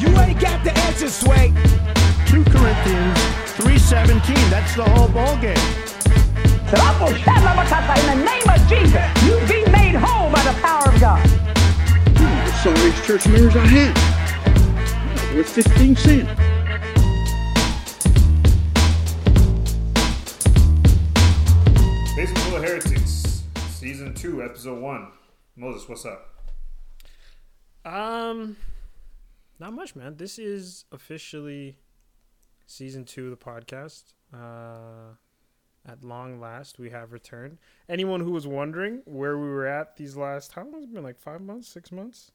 You ain't got the answer, Sway. 2 Corinthians 3.17. That's the whole ball game. In the name of Jesus, you be made whole by the power of God. I saw these church mirrors I had. Worth 15 cents. Basement full of heretics, season two, episode one. Moses, what's up? Um, not much, man. This is officially season two of the podcast. Uh, at long last, we have returned. Anyone who was wondering where we were at these last, how long has it been? Like five months, six months?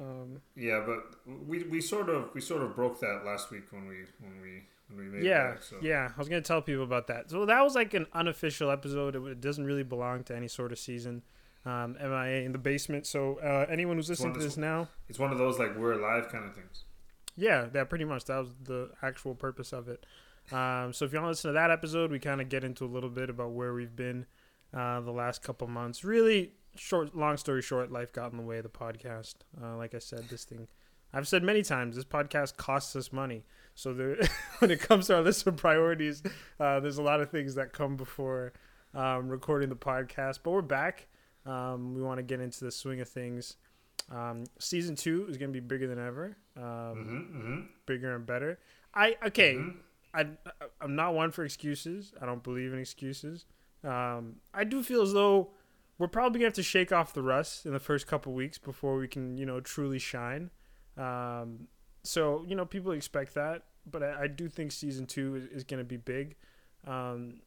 Um, Yeah, but we, we sort of we sort of broke that last week when we when we when we made yeah, it back, so. yeah. I was gonna tell people about that. So that was like an unofficial episode. It, it doesn't really belong to any sort of season. Um, MIA in the basement. So uh, anyone who's listening to this now, It's one of those like we're alive kind of things. Yeah, that pretty much that was the actual purpose of it. Um, so if you want to listen to that episode, we kind of get into a little bit about where we've been uh, the last couple months. Really short, long story short, life got in the way of the podcast. Uh, like I said, this thing, I've said many times, this podcast costs us money. So there, when it comes to our list of priorities, uh, there's a lot of things that come before um, recording the podcast. But we're back. Um, we want to get into the swing of things. Um, season two is going to be bigger than ever. Um, Mm-hmm, mm-hmm. bigger and better. I okay. Mhm. I I'm not one for excuses. I don't believe in excuses. Um, I do feel as though we're probably gonna have to shake off the rust in the first couple weeks before we can you know truly shine. Um, so you know people expect that, but I, I do think season two is, is gonna be big. Um,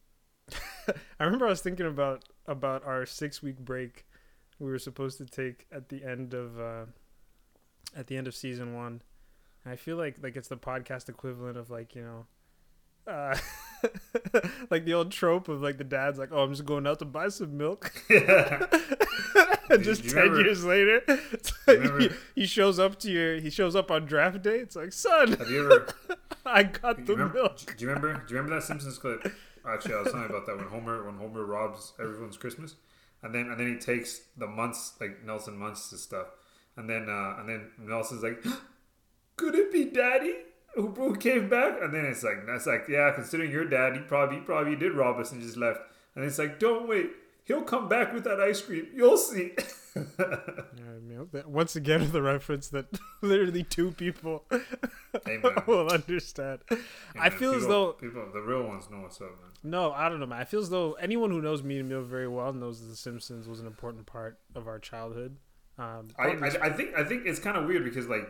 I remember I was thinking about about our six week break we were supposed to take at the end of uh, at the end of season one. And I feel like like it's the podcast equivalent of like you know, uh, like the old trope of like the dad's like, oh, I'm just going out to buy some milk. and just ten remember- years later, like he, remember- he shows up to your he shows up on draft day. It's like, son, Have you ever? I got the remember, milk. do you remember? Do you remember that Simpsons clip? Actually, I was telling about that when Homer when Homer robs everyone's Christmas, and then and then he takes the months like Nelson Muntz' stuff, and then uh, and then Nelson's like, "Could it be Daddy who, who came back?" And then it's like that's like yeah, considering your dad, he probably he probably did rob us and just left. And it's like, don't wait, he'll come back with that ice cream. You'll see. Yeah, milk. That- Once again, the reference that literally two people Hey, will understand. I Man, feel as though people, the real ones know what's up, man. No, I don't know, man. I feel as though anyone who knows me and Mill very well knows that The Simpsons was an important part of our childhood. Um, I, I, I think I think it's kind of weird because like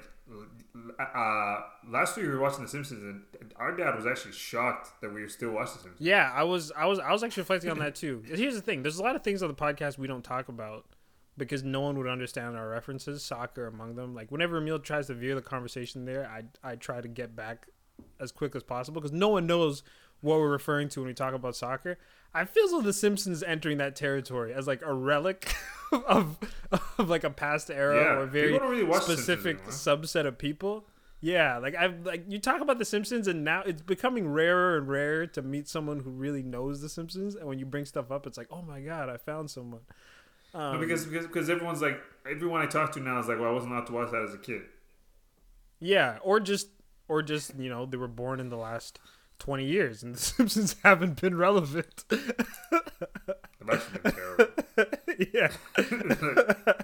uh, last week we were watching The Simpsons and our dad was actually shocked that we were still watching The Simpsons. yeah, I was, I was, I was actually reflecting on that too. Here's the thing: there's a lot of things on the podcast we don't talk about because no one would understand our references, soccer among them. Like whenever Emil tries to veer the conversation there, I, I try to get back as quick as possible because no one knows what we're referring to when we talk about soccer. I feel as though The Simpsons entering that territory as like a relic of of like a past era Yeah, or a very really watch The Simpsons specific subset of people. Yeah, like I've like you talk about The Simpsons, and now it's becoming rarer and rarer to meet someone who really knows The Simpsons. And when you bring stuff up, it's like, oh my god, I found someone. Um, No, because because because everyone's like everyone I talk to now is like, well, I wasn't allowed to watch that as a kid. Yeah, or just or just you know they were born in the last twenty years, and The Simpsons haven't been relevant. Been terrible. yeah.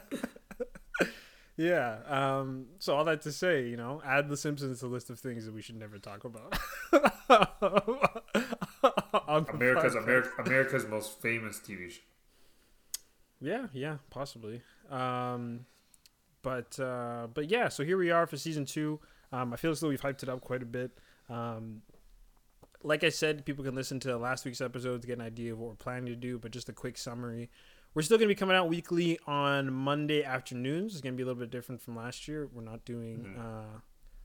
Yeah. Um, so all that to say, you know, add The Simpsons to the list of things that we should never talk about. America's. America's most famous TV show. Yeah, yeah, possibly. Um, but uh, but yeah, so here we are for season two. Um, I feel as though we've hyped it up quite a bit. Um, like I said, people can listen to last week's episode to get an idea of what we're planning to do. But just a quick summary: we're still going to be coming out weekly on Monday afternoons. It's going to be a little bit different from last year. We're not doing uh,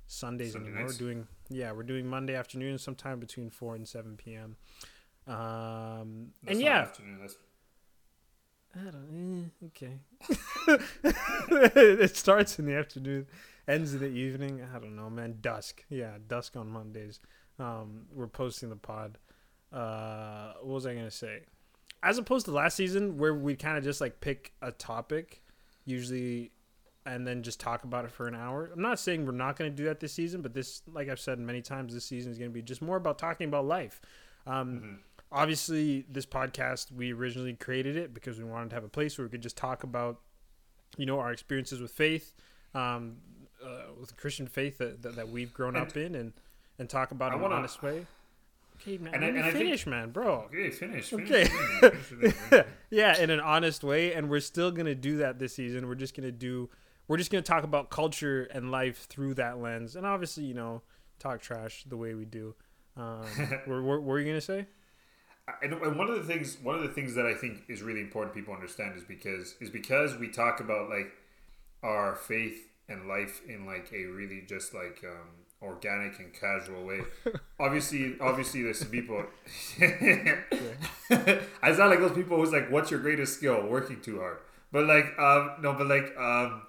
Sundays Sunday anymore. nights. We're doing yeah, we're doing Monday afternoons, sometime between four and seven p.m. Um, That's and yeah, I don't. Eh, okay. it starts in the afternoon, ends in the evening. I don't know, man. Dusk. Yeah, dusk on Mondays. Um, we're posting the pod. Uh, what was I gonna say? As opposed to last season, where we kind of just like pick a topic, usually and then just talk about it for an hour. I'm not saying we're not going to do that this season, but this, like I've said many times, this season is going to be just more about talking about life. Um, Obviously, this podcast we originally created it because we wanted to have a place where we could just talk about, you know, our experiences with faith, um, uh, with Christian faith that, that, that we've grown up in, and and talk about I it in wanna- an honest way. Okay, man. And I- let me and I think- finish, man, bro. Okay, finish. finish Okay. finish, finish, finish. yeah, in an honest way, and we're still gonna do that this season. We're just gonna do, we're just gonna talk about culture and life through that lens, and obviously, you know, talk trash the way we do. Um, what, what, what were you gonna say? and, and one of the things one of the things that I think is really important people understand is because is because we talk about like our faith and life in like a really just like um, organic and casual way. obviously, obviously, there's some people. I sound like those people who's like, "What's your greatest skill? Working too hard." But like, um, no, but like, um,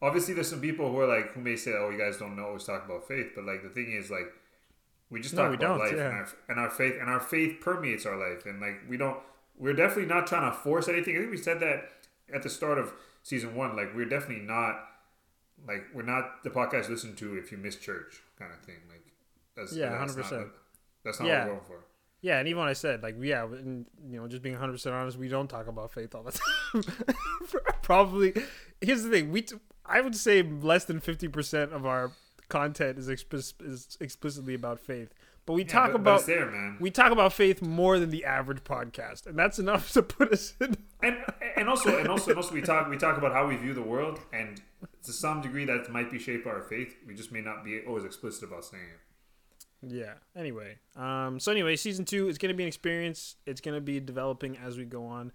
obviously, there's some people who are like, who may say, "Oh, you guys don't know always talk about faith," but like the thing is like. We just No, talk we about life yeah. and, our, and our faith, and our faith permeates our life, and like we don't, we're definitely not trying to force anything. I think we said that at the start of season one. Like we're definitely not, like we're not the podcast listen to if you miss church kind of thing. Like that's Yeah, that's 100%. That's not Yeah. what we're going for. Yeah, and even when I said like, yeah, and, you know, just being 100 percent honest, we don't talk about faith all the time. Probably. Here's the thing: we, t- I would say, less than 50 percent of our content is, explic- is explicitly about faith. But we Yeah, talk but- but about it's there, we talk about faith more than the average podcast, and that's enough to put us in. and and also and also and also we talk we talk about how we view the world, and to some degree that might be shaped by our faith. We just may not be always explicit about saying it. Yeah. Anyway, um, so anyway, season two is going to be an experience. It's going to be developing as we go on.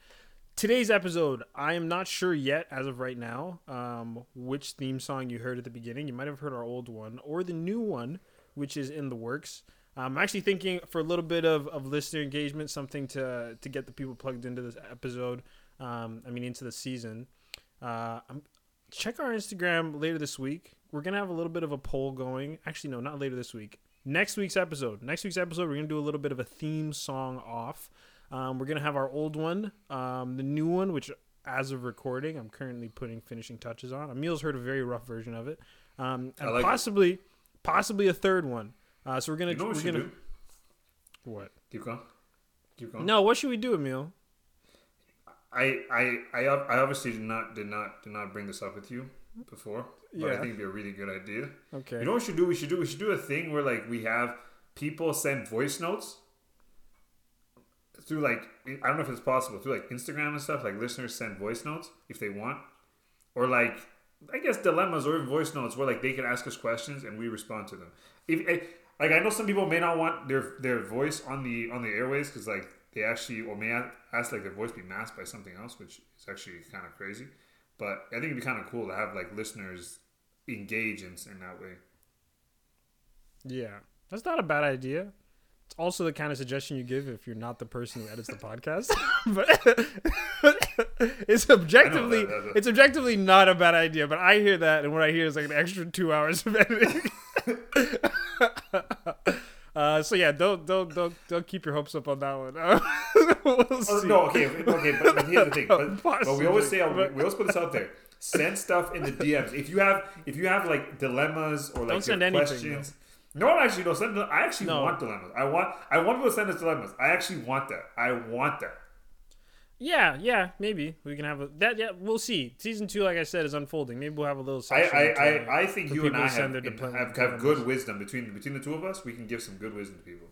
Today's episode, I am not sure yet, as of right now, um, which theme song you heard at the beginning. You might have heard our old one or the new one, which is in the works. I'm actually thinking for a little bit of, of listener engagement, something to to get the people plugged into this episode. Um, I mean, into the season. Uh, I'm, check our Instagram later this week. We're gonna have a little bit of a poll going. Actually, no, not later this week. Next week's episode. Next week's episode, we're gonna do a little bit of a theme song off. Um, we're gonna have our old one, um, the new one, which as of recording, I'm currently putting finishing touches on. Emil's heard a very rough version of it, um, and like it. possibly, possibly a third one. Uh, so we're gonna You know what we're gonna do? what? Keep going. Keep going. No, what should we do, Emil? I, I, I, I obviously did not, did not, did not bring this up with you before, but I think it'd be a really good idea. Okay. You know what we should do? We should do, we should do a thing where like we have people send voice notes through like I don't know if it's possible through like Instagram and stuff. Like listeners send voice notes if they want, or like I guess dilemmas or even voice notes where like they can ask us questions and we respond to them. If eh, like I know some people may not want their their voice on the on the airways because like they actually or may ask like their voice be masked by something else, which is actually kind of crazy. But I think it'd be kind of cool to have like listeners engage in, in that way. Yeah, that's not a bad idea. It's also the kind of suggestion you give if you're not the person who edits the podcast. but it's objectively that- that- it's objectively not a bad idea. But I hear that, and what I hear is like an extra two hours of editing. uh, so yeah, don't don't don't don't keep your hopes up on that one. Uh, we'll Oh, no, okay, okay, but, but here's the thing. But, but we always say Possibly, we always put this out there. Send stuff in the DMs. If you have if you have like dilemmas or like Don't send anything, questions. No, actually, no. Send. I actually No. want dilemmas. I want. I want people to send us dilemmas. I actually want that. I want that. Yeah, yeah, maybe we can have a that. Yeah, we'll see. Season two, like I said, is unfolding. Maybe we'll have a little. I, I, I, I think you and I have, in- have, have good wisdom between between the two of us. We can give some good wisdom to people.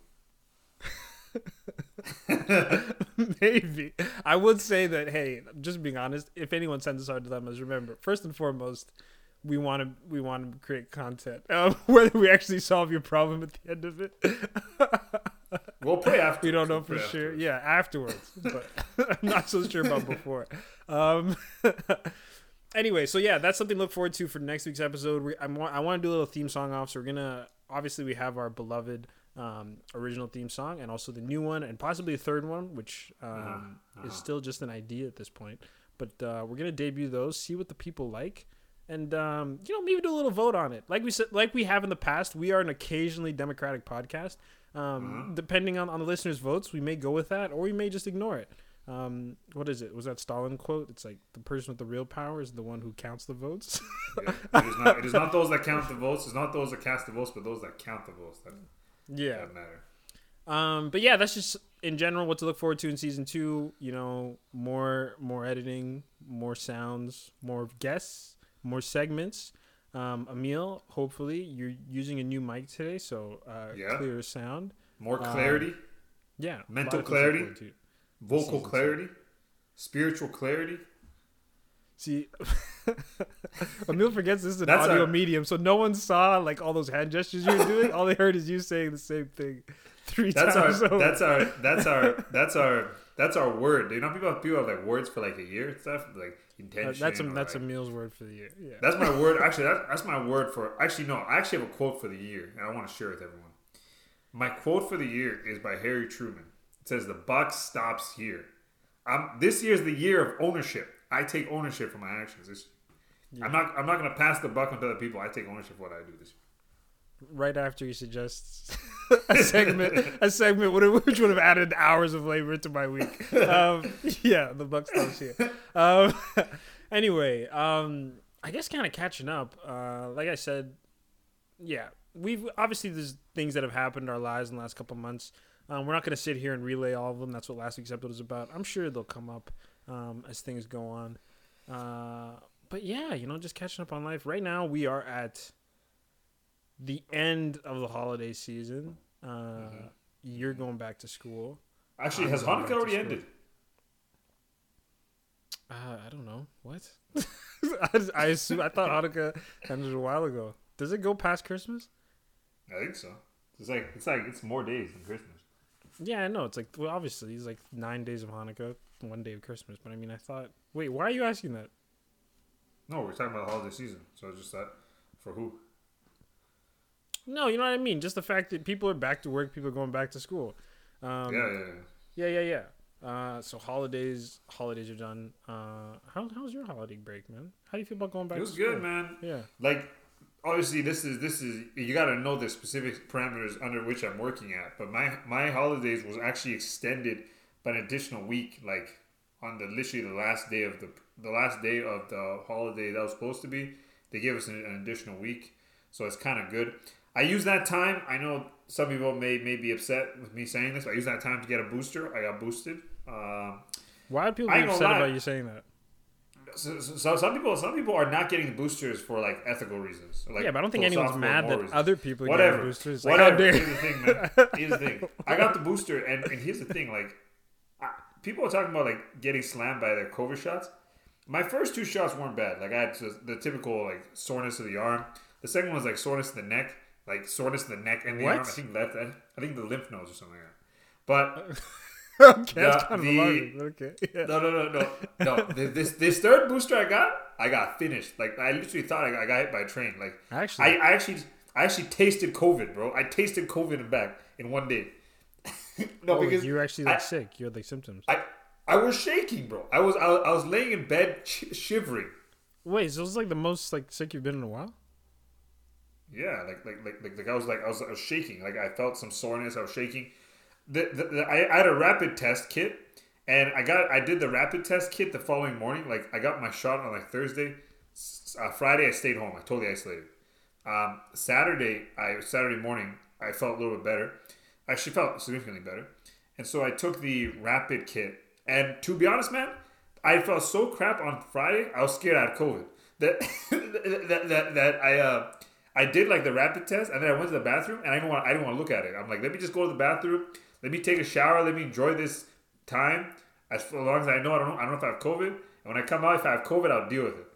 Maybe. I would say that, hey, just being honest, if anyone sends us our dilemmas, remember, first and foremost, we want to we want to create content. Um, whether we actually solve your problem at the end of it, We'll pray after. we don't know for sure. Yeah, afterwards, but I'm not so sure about before. Um, anyway, so yeah, that's something to look forward to for next week's episode. We, I'm, I want to do a little theme song off, so we're gonna obviously we have our beloved um, original theme song and also the new one and possibly a third one, which um, is still just an idea at this point. But uh, we're gonna debut those, see what the people like, and um, you know maybe do a little vote on it. Like we said, like we have in the past, we are an occasionally democratic podcast. Um, Depending on, on the listeners' votes, we may go with that or we may just ignore it. Um, what is it? Was that Stalin quote? It's like the person with the real power is the one who counts the votes. Yeah. It, is not, it is not those that count the votes. It's not those that cast the votes, but those that count the votes that, yeah. that matter. Um, but yeah, that's just in general what to look forward to in season two. You know, more more editing, more sounds, more guests, more segments. Um, Emil, hopefully you're using a new mic today, so uh, Yeah. clear sound. More Um, clarity, Yeah, Mental lot of things to look clarity. vocal season two. clarity, spiritual clarity. See, Emil forgets this is an That's audio medium, so no one saw like all those hand gestures you were doing. all they heard is you saying the same thing three That's our over. that's our that's our that's our that's our word. You know, people have people have like words for like a year and stuff, like intention. that's a, that's like, Emil's word for the year. Yeah. That's my word. Actually, that, that's my word for. Actually, no. I actually have a quote for the year, and I want to share it with everyone. My quote for the year is by Harry Truman. It says, "The buck stops here." I'm, this year is the year of ownership. I take ownership for my actions. This, I'm not. I'm not going to pass the buck on to other people. I take ownership for what I do this year. Right after he suggests a segment, a segment which would have added hours of labor to my week. Um, yeah, the buck stops here. Um, anyway, um, I guess kind of catching up. Uh, like I said, yeah, we've obviously there's things that have happened in our lives in the last couple months. Um, we're not going to sit here and relay all of them. That's what last week's episode was about. I'm sure they'll come up um, as things go on. Uh, but yeah, you know, just catching up on life. Right now, we are at the end of the holiday season. Uh, You're going back to school. Actually, I'm has Hanukkah already school. ended? Uh, I don't know what. I, I assume I thought Hanukkah ended a while ago. Does it go past Christmas? I think so. It's like it's like it's more days than Christmas. Yeah, I know. It's like well, obviously it's like nine days of Hanukkah, one day of Christmas. But I mean, I thought. Wait, why are you asking that? No, we're talking about the holiday season. So just that for who? No, you know what I mean. Just the fact that people are back to work, people are going back to school. Um, yeah, yeah, yeah. yeah, yeah. Uh, so holidays, holidays are done. Uh, how how's your holiday break, man? How do you feel about going back? It was to school? good, man. Yeah. like obviously this is this is you got to know the specific parameters under which I'm working at. But my my holidays was actually extended by an additional week, like on the literally the last day of the the last day of the holiday that was supposed to be. They gave us an, an additional week, so it's kind of good. I use that time. I know some people may may be upset with me saying this. But I use that time to get a booster. I got boosted. Um, Why are people be upset about you saying that? so, so- so some people some people are not getting boosters for like ethical reasons. Like yeah, but I don't think anyone's mad that reasons. other people whatever. getting boosters. Like, whatever. Here's the thing, man. Here's the thing. I got the booster, and, and here's the thing. Like, I, people are talking about like getting slammed by their COVID shots. My first two shots weren't bad. Like I had the typical like soreness of the arm. The second one was like soreness in the neck, like soreness in the neck and the What? arm. I think left. I think the lymph nodes or something like that. But okay, The- kind of the- Okay. Yeah. no, no, no, no, no. This, this third booster I got, I got finished. Like I literally thought I, I got hit by a train. Like Actually, I, I actually I actually tasted COVID, bro. I tasted COVID and back in one day. no, oh, because you were actually like I- sick. You had like symptoms. I I was shaking, bro. I was I, I was laying in bed sh- shivering. Wait, so this is like the most like sick you've been in a while? Yeah, like like like like, like I was like I was, I was shaking. Like I felt some soreness. I was shaking. The, the, the I, I had a rapid test kit, and I got I did the rapid test kit the following morning. Like I got my shot on like Thursday. Uh, Friday I stayed home. I totally isolated. Um, Saturday I Saturday morning I felt a little bit better. I actually felt significantly better, and so I took the rapid kit. And to be honest, man, I felt so crap on Friday. I was scared I had COVID. That that that, that I uh I did like the rapid test, and then I went to the bathroom, and I didn't want I didn't want to look at it. I'm like, let me just go to the bathroom, let me take a shower, let me enjoy this time. As long as I know I don't know I don't know if I have COVID, and when I come out, if I have COVID, I'll deal with it.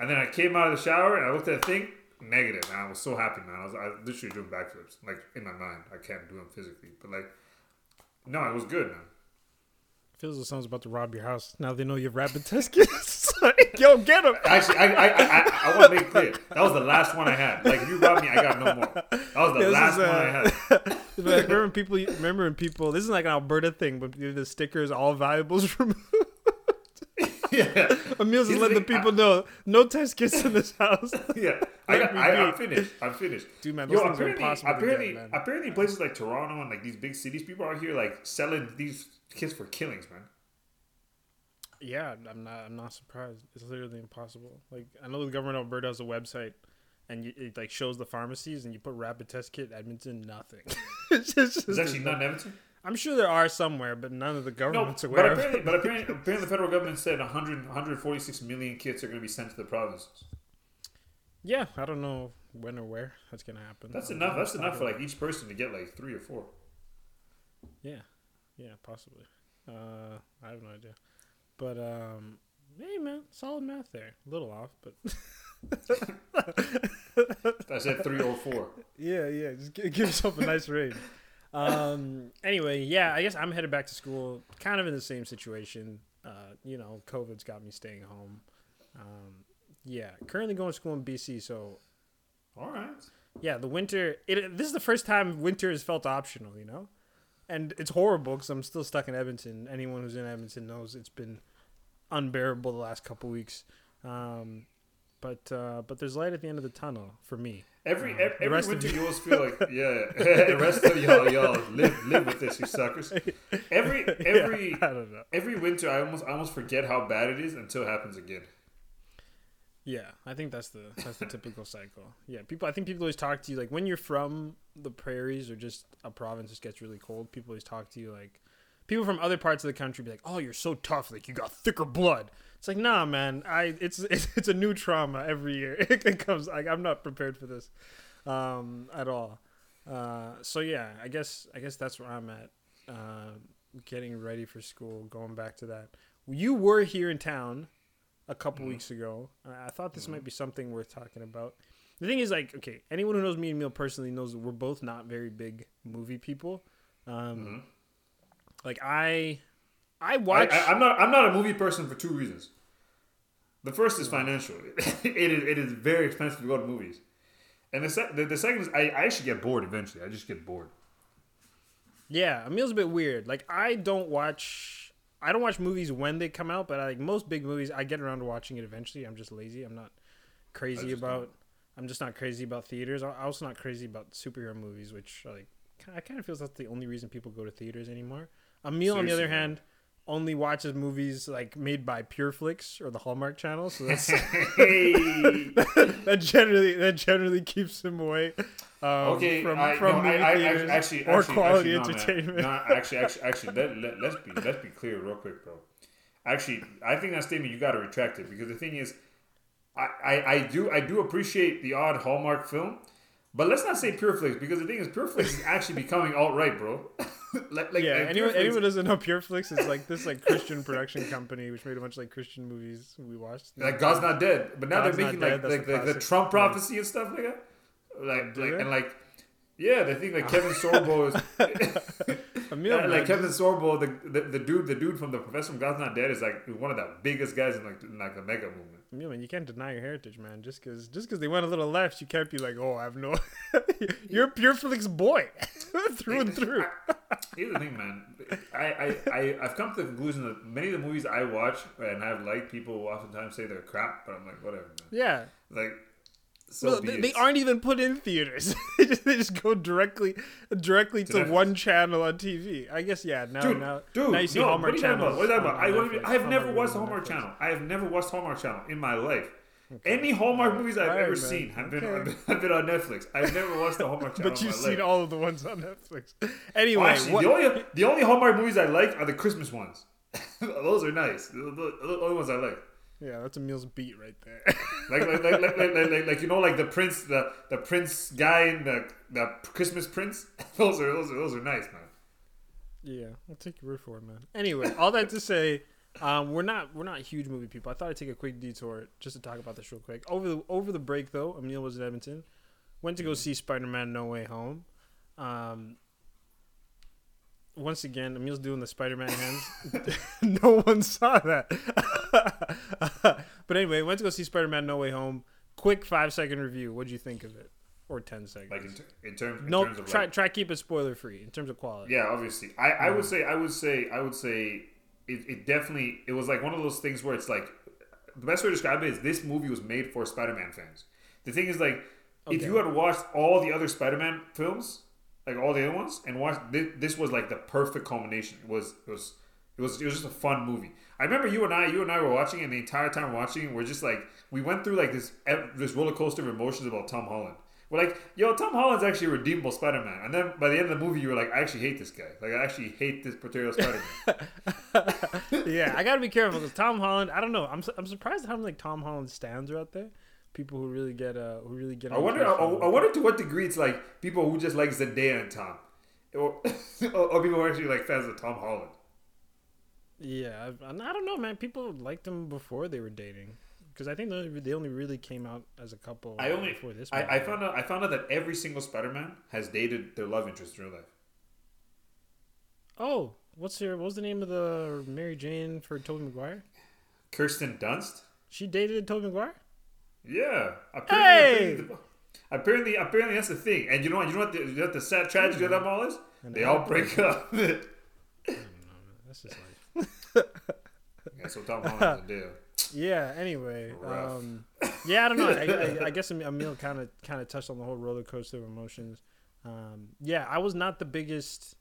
And then I came out of the shower and I looked at the thing, negative, man. I was so happy, man. I was, I literally doing backflips, like in my mind. I can't do them physically, but like, no, it was good, man. Feels like someone's about to rob your house. Now they know you have rapid test kits. Like, Yo, get them. Actually, I I, I, I, want to make clear that was the last one I had. Like, if you robbed me, I got no more. That was the this last is, one I uh, had. like, remember people? Remember when people? This is like an Alberta thing, but the stickers all valuables removed. Yeah, Emil's just letting the people know no test kits in this house. yeah. I got, I, I'm finished. I'm finished. Dude, man, Yo, those things are apparently, impossible to get, apparently, apparently, places like Toronto and like these big cities, people are here like selling these kits for killings, man. Yeah, I'm not. I'm not surprised. It's literally impossible. Like I know the government of Alberta has a website, and you, it like shows the pharmacies, and you put rapid test kit Edmonton, nothing. it's just, It's actually not in Edmonton. I'm sure there are somewhere, but none of the No, government's but aware of. apparently, but apparently, apparently, the federal government said 100, 146 million kits are going to be sent to the provinces. Yeah, I don't know when or where that's gonna happen. That's enough. That's enough for like each person to get like three or four. Yeah, yeah, possibly. Uh, I have no idea, but um, hey man, solid math there. A little off, but I said three or four. yeah, yeah. Just give, give yourself a nice range. Um. Anyway, yeah. I guess I'm headed back to school. Kind of in the same situation. Uh. You know, COVID's got me staying home. Um. Yeah. Currently going to school in BC. So All right. yeah, the winter. It. This is the first time winter has felt optional. You know, and it's horrible because I'm still stuck in Edmonton. Anyone who's in Edmonton knows it's been unbearable the last couple weeks. Um. But uh, but there's light at the end of the tunnel for me. Every Uh, ev- the every winter you- you always feel like yeah. the rest of y'all y'all live live with this, you suckers. Every every I don't know. every winter I almost I almost forget how bad it is until it happens again. Yeah, I think that's the that's the typical cycle. Yeah, people. I think people always talk to you like when you're from the prairies or just a province that gets really cold. People always talk to you like people from other parts of the country be like, "Oh, you're so tough. Like you got thicker blood." It's like, nah, man. I it's it's, it's a new trauma every year. It comes like I'm not prepared for this um, at all. Uh, so yeah, I guess I guess that's where I'm at. Uh, getting ready for school, going back to that. You were here in town a couple weeks ago. I thought this might be something worth talking about. The thing is, like, okay, anyone who knows me and Neil personally knows that we're both not very big movie people. Um, Like I, I watch. I, I'm not I'm not a movie person for two reasons. The first is financial. it is it is very expensive to go to movies, and the, sec- the, the second is I, I actually get bored eventually. I just get bored. Yeah, Emil's a bit weird. Like I don't watch I don't watch movies when they come out, but I, like most big movies I get around to watching it eventually. I'm just lazy. I'm not crazy about I'm just not crazy about theaters. I'm also not crazy about superhero movies, which like I kind of feels that's the only reason people go to theaters anymore. Emil on the other hand only watches movies like made by Pureflix or the Hallmark channel, so that's that generally that generally keeps him away um, okay. from, I, from no, movie I, I, theaters actually, or actually, quality actually, no, entertainment. No, actually, actually, actually, let, let, let's be let's be clear real quick, bro. Actually, I think that statement you got to retract it because the thing is, I, I, I do I do appreciate the odd Hallmark film, but let's not say Pureflix because the thing is Pureflix is actually becoming alt right, bro. like, like, yeah, like anyone, Pureflix- anyone doesn't know Pureflix is like this like Christian production company which made a bunch of like Christian movies we watched. like God's not dead, but now God's they're making Dead, like like the. Trump prophecy and stuff like that. Like, like and like yeah, they think like Kevin Sorbo is Emil, Yeah, uh, like Kevin Sorbo, the, the the dude, the dude from the Professor from God's Not Dead is like one of the biggest guys in like in like the MAGA movement. Emil, man, you can't deny your heritage, man. Just because just because they went a little left, you can't be like, oh, I have no. You're a Pureflix boy through and through. Here's the thing, man. I, I, I I've come to the conclusion that many of the movies I watch and I have liked, people oftentimes say they're crap, but I'm like, whatever, man. Yeah. Like, so Well, they, they aren't even put in theaters. they, just, they just go directly directly to Netflix. one channel on TV. I guess yeah. Now Dude, now dude, now you see no, Hallmark what are you talking channels. about? What are you talking about? I, on don't even- Netflix. I have Hallmark never watched the Hallmark Netflix. channel. I have never watched Hallmark channel in my life. Any Hallmark movies I've Alright, ever man. seen have been Okay. have been on Netflix. I've never watched the Hallmark channel. But you've seen life. all of the ones on Netflix. Anyway, Well, actually, what- the only the only Hallmark movies I like are the Christmas ones. Those are nice. Those are the only ones I like. Yeah, that's a Emil's beat right there. Like like, like, like, like, like, like, like, you know like the prince the the prince guy in the the Christmas prince. Those are those are those are nice, man. yeah, I'll take your word for it, man. Anyway, all that to say, um, we're not we're not huge movie people. I thought I'd take a quick detour just to talk about this real quick. Over the over the break though, Emil was in Edmonton. Went to go see Spider Man No Way Home. Um, once again, Emil's doing the Spider Man hands. no one saw that. but anyway, went to go see Spider Man No Way Home. Quick five second review. What'd you think of it? Or ten seconds? Like in, ter- in terms in no, terms of try like, try keep it spoiler free in terms of quality. Yeah, obviously. I, I would say I would say I would say it, it definitely it was like one of those things where it's like the best way to describe it is this movie was made for Spider-Man fans. The thing is like if you had watched all the other Spider-Man films, like all the other ones, and watch this, this was like the perfect culmination. It was it was it was it was just a fun movie. I remember you and I, you and I were watching, and the entire time watching, we're just like, we went through like this this roller coaster of emotions about Tom Holland. We're like, yo, Tom Holland's actually a redeemable Spider Man. And then by the end of the movie, you were like, I actually hate this guy. Like, I actually hate this particular Spider Man. yeah, I gotta be careful because Tom Holland. I don't know. I'm I'm surprised how many like Tom Holland stands are out there. People who really get uh who really get. I wonder, I, I wonder to what degree it's like people who just like Zendaya and Tom, or, or, people who are actually like fans of Tom Holland. Yeah, I, I don't know, man. People liked them before they were dating because I think they only, really came out as a couple. I only before this. I. I found out I found out that every single Spider Man has dated their love interest in real life. Oh, what's your what was the name of the Mary Jane for Tobey Maguire? Kirsten Dunst. She dated Tobey Maguire. Yeah. Hey! Apparently, apparently, apparently, that's the thing. And you know what? You know what? The, you know what the sad tragedy of them all is? They all break up. yeah, That's just like. so Tom Holland's a deal. Yeah. Anyway, um, yeah, I don't know. I, I, I guess Emil kind of kind of touched on the whole roller coaster of emotions. Um, yeah, I was not the biggest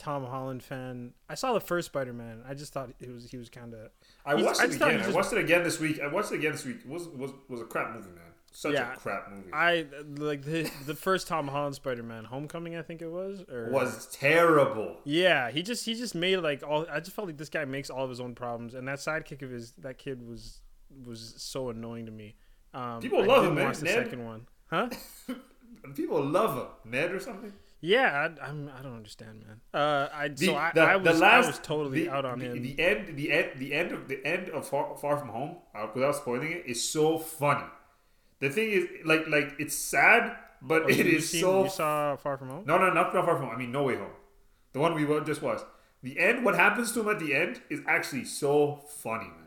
Tom Holland fan. I saw the first Spider Man. I just thought it was he was kind of. I watched I it just again. I watched it again this week. I watched it again this week. It was was was a crap movie, man. Such Yeah. a crap movie. I like the the first Tom Holland Spider Man, Homecoming, I think it was. Or was terrible. Yeah, he just he just made like all. I just felt like this guy makes all of his own problems, and that sidekick of his, that kid was was so annoying to me. Um, People I love him, man. Watch the Ned. second one, huh? People love him. Ned or something. Yeah, I, I'm. I don't understand, man. Uh, I The, so I, the, I was the last, I was totally the, out on the, him. The end, the end, the end of the end of Far, Far From Home, uh, without spoiling it, is so funny. The thing is, like, like it's sad, but Oh, it you is seen- so. You saw Far From Home? No, no, not, not Far From Home. I mean, No Way Home. The one we just watched. The end. What happens to him at the end is actually so funny, man.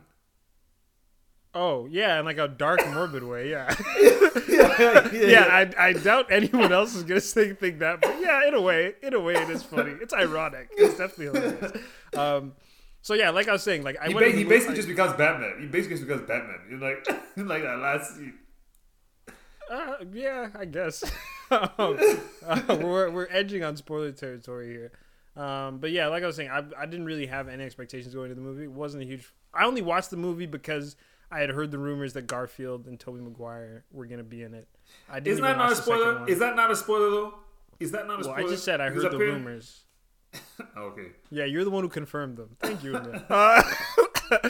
Oh yeah, in like a dark, morbid way. Yeah, yeah, yeah. I, I doubt anyone else is gonna think, think that, but yeah, in a way, in a way, it is funny. It's ironic. It's definitely hilarious. Um, so yeah, like I was saying, like I He, ba- he basically just becomes Batman. He basically just becomes Batman. You're like, like that last scene. Uh, yeah, I guess. um, uh, we're we're edging on spoiler territory here. Um, but yeah, like I was saying, I I didn't really have any expectations going to the movie. It wasn't a huge. I only watched the movie because I had heard the rumors that Garfield and Tobey Maguire were gonna be in it. I didn't Isn't that not a watch the second spoiler? Is that not a spoiler though? Is that not a well, spoiler? I just said I heard the rumors. Okay. Yeah, you're the one who confirmed them. Thank you. Uh,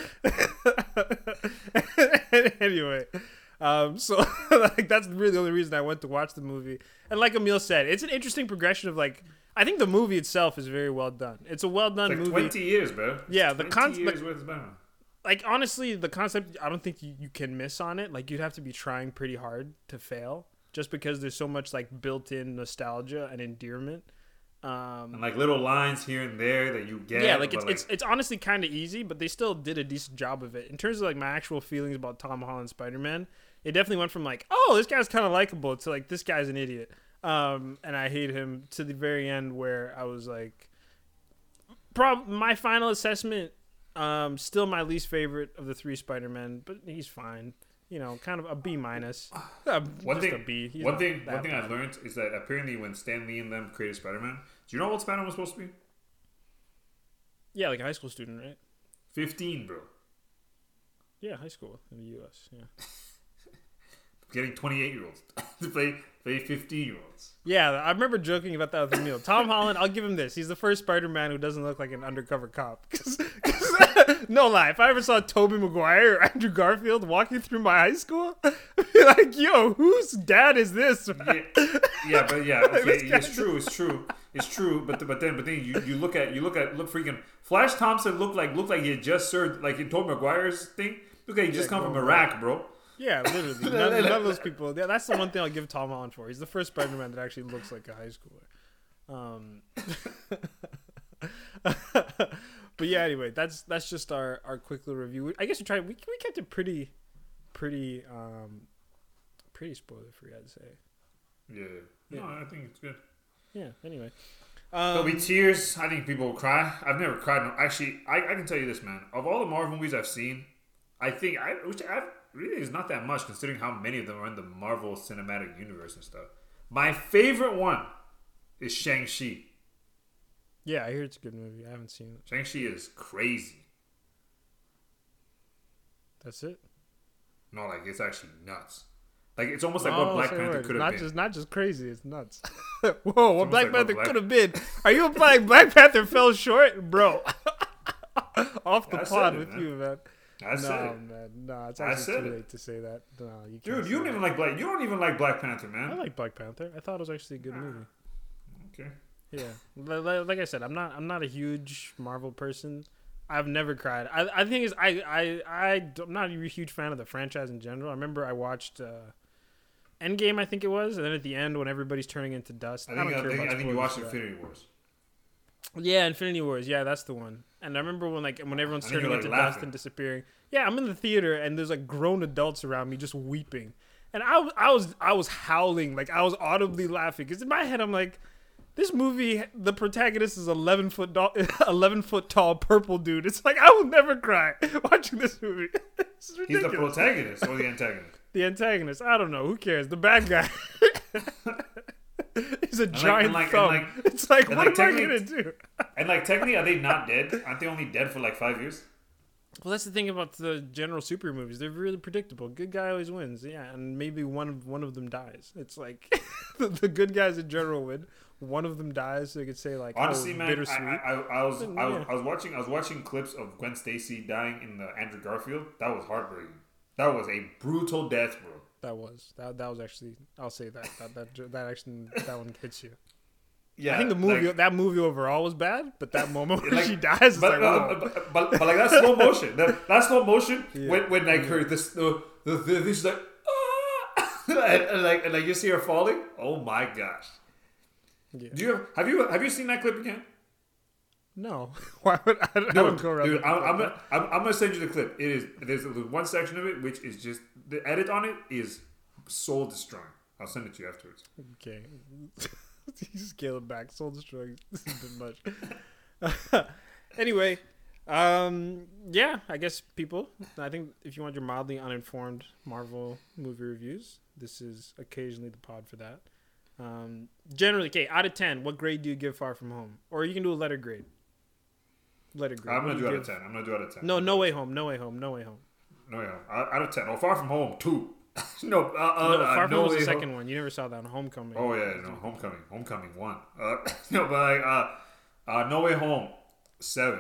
anyway, um, so like that's really the only reason I went to watch the movie. And like Emil said, it's an interesting progression of like I think the movie itself is very well done. It's a well done Like movie. twenty years, bro. Yeah, the 20 con- years the- worth of. Like honestly, the concept I don't think you, you can miss on it. Like you'd have to be trying pretty hard to fail, just because there's so much like built-in nostalgia and endearment. Um, and like little lines here and there that you get. yeah, like it's, it's it's honestly kind of easy, but they still did a decent job of it. In terms of like my actual feelings about Tom Holland Spider Man, it definitely went from like, oh, this guy's kind of likable to like this guy's an idiot, um, and I hate him to the very end where I was like, prob my final assessment, um, still my least favorite of the three Spider Men, but he's fine. You know, kind of a B minus. Uh, one thing. a B. He's one thing. One thing bad. I learned is that apparently when Stan Lee and them created Spider Man, do you know what Spider Man was supposed to be? Yeah, like a high school student, right? Fifteen, bro. Yeah, high school in the U.S. Yeah. Getting twenty eight year olds to play play fifteen year olds. Yeah, I remember joking about that with Emil. Tom Holland, I'll give him this. He's the first Spider-Man who doesn't look like an undercover cop. 'cause- no lie, if I ever saw Tobey Maguire or Andrew Garfield walking through my high school, I'd be like, yo, whose dad is this? Yeah, yeah, but yeah, okay, This it's true, it's true, it's true. But but then but then you, you look at you look at look freaking Flash Thompson looked like looked like he had just served like in Tobey Maguire's thing. Look like he just Yeah, come from Iraq, bro. Yeah, literally. None, none of those people. Yeah, that's the one thing I'll give Tom Holland for. He's the first Spider-Man that actually looks like a high schooler. Um, but yeah, anyway, that's that's just our our quick little review. I guess we tried. We we kept it pretty, pretty, um, pretty spoiler free. I'd say. Yeah, no, I think it's good. Yeah. Anyway. There'll Um, be tears. I think people will cry. I've never cried. No, actually, I, I can tell you this, man. Of all the Marvel movies I've seen, I think I which I really is not that much considering how many of them are in the Marvel Cinematic Universe and stuff. My favorite one is Shang Chi. Yeah, I hear it's a good movie. I haven't seen it. Shang Chi is crazy. That's it. No, like it's actually nuts. Like it's almost like what Oh, Black Panther could have not been. just not just crazy. It's nuts. Whoa, what Black like Panther Black- could have been? Are you implying Black Panther fell short, bro? Off the pod it, with man. you, man. I no, said man, no, it's actually too it. late to say that. No, you can't Dude, you don't that. even like Black. You don't even like Black Panther, man. I like Black Panther. I thought it was actually a good movie. okay. Yeah, Li- li- like I said, I'm not I'm not a huge Marvel person. I've never cried. I I think is I I I am not a huge fan of the franchise in general. I remember I watched uh, Endgame, I think it was, and then at the end when everybody's turning into dust. I I, don't think I, care think, I think you watched. Infinity Wars. Yeah, Infinity Wars. Yeah, that's the one. And I remember when like when everyone's turning like, into dust and disappearing. Yeah, I'm in the theater and there's like grown adults around me just weeping, and I was I was I was howling like I was audibly laughing because in my head I'm like, this movie the protagonist is 11 foot tall, 11 foot tall purple dude. It's like I will never cry watching this movie. This He's the protagonist or the antagonist. the antagonist. I don't know. Who cares? The bad guy. He's a like- giant and like- and thumb. like- it's like, and what like am I gonna do? And like technically, are they not dead? Aren't they only dead for like five years? Well, that's the thing about the general super movies. They're really predictable. Good guy always wins. Yeah, and maybe one of one of them dies. It's like the, the good guys in general win. One of them dies, so they could say like, Honestly, oh, man, I, bittersweet. I, I, I was I was Yeah. I was watching I was watching clips of Gwen Stacy dying in the Andrew Garfield. That was heartbreaking. That was a brutal death, bro. that was that. That was actually. I'll say that. That that, that actually that one hits you. Yeah, I think the movie like- that movie overall was bad, but that moment when like- she dies but, like, uh, whoa. but, but, but like that slow motion, that, that slow motion Yeah. when when like her this the the, the this like ah, and, and like and like you see her falling. Oh my gosh! Yeah. Do you have you have you seen that clip again? no, why would I, I Dude, don't go around? dude I'm. I'm, gonna, I'm, I'm gonna send you the clip. It is there's one section of it which is just the edit on it is soul destroying. I'll send it to you afterwards. Okay. you scale it back. Soul destroying. This is a bit much. anyway, um, yeah, I guess people. I think if you want your mildly uninformed Marvel movie reviews, this is occasionally the pod for that. Um, generally, okay, out of ten, what grade do you give Far From Home? Or you can do a letter grade. Letter grade. I'm gonna do do out of ten. I'm gonna do out of ten. No, no way home. No way home. No way home. no, yeah, out out of ten. Oh, far from home, two. no, uh, uh, No, uh, Far From no Home was way the Home. second one. You never saw that on Homecoming. Oh yeah, no, Homecoming, Homecoming one. Uh, no, but like, uh, uh, No Way Home, seven.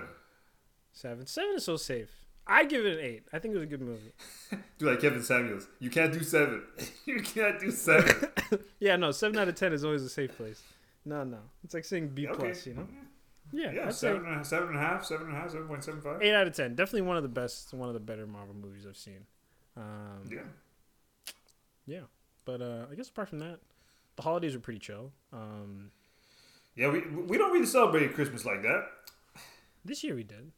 Seven. Seven is so safe. I give it an eight. I think it was a good movie. Do like Kevin Samuels. You can't do seven. you can't do seven. Yeah, no, seven out of ten is always a safe place. No, no, it's like saying B okay. plus. You know? Yeah, Yeah, say seven, and a- seven and a half, seven and a half, seven point seven five. eight out of ten. Definitely one of the best, one of the better Marvel movies I've seen. Um, Yeah. yeah, but uh, I guess apart from that, the holidays were pretty chill. Um, Yeah, we we don't really celebrate Christmas like that. this year we did.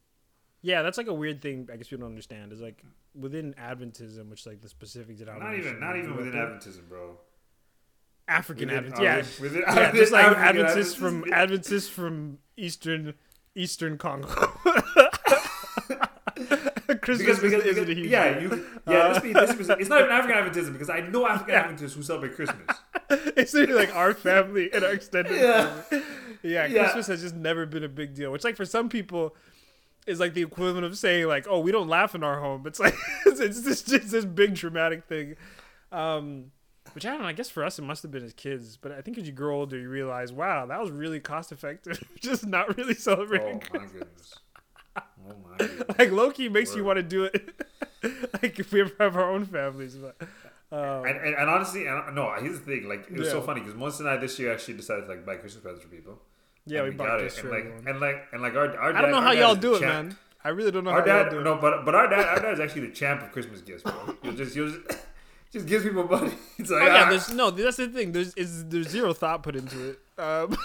Yeah, that's like a weird thing. I guess people don't understand. Is like within Adventism, which like the specific Not even not even within. Adventism, bro. African Within- Advent. uh, Yeah, with- within- yeah, just like African Adventists from Adventists from Eastern Eastern Congo. Christmas Because, because, isn't because a yeah, you yeah. this be, this be, it's not even African Adventism because I know African Adventists who celebrate Christmas. it's like our family and our extended Yeah. family. Yeah, Yeah. Christmas has just never been a big deal. Which, like, for some people, is like the equivalent of saying, like, "Oh, we don't laugh in our home." It's like it's, it's just, just this big dramatic thing. Um, which I don't know. I guess for us, it must have been as kids. But I think as you grow older, you realize, wow, that was really cost effective. just not really celebrating. Oh celebrating. my goodness. Oh my goodness. like lowkey makes you want to do it. like if we ever have our own families, but. Um, And, and, and honestly, and, no. Here's the thing. Like it was so funny because Melissa and I this year actually decided to like buy Christmas presents for people. Yeah, And we, bought this and like and like and like our, our dad, I don't know how y'all do it, champ- man. I really don't know Our how y'all dad, do it. no, but but our dad, our dad is actually the champ of Christmas gifts, bro. He'll just he'll just, just gives people money. It's like Oh yeah, ah, there's no. That's the thing. There's is there's zero thought put into it. Um,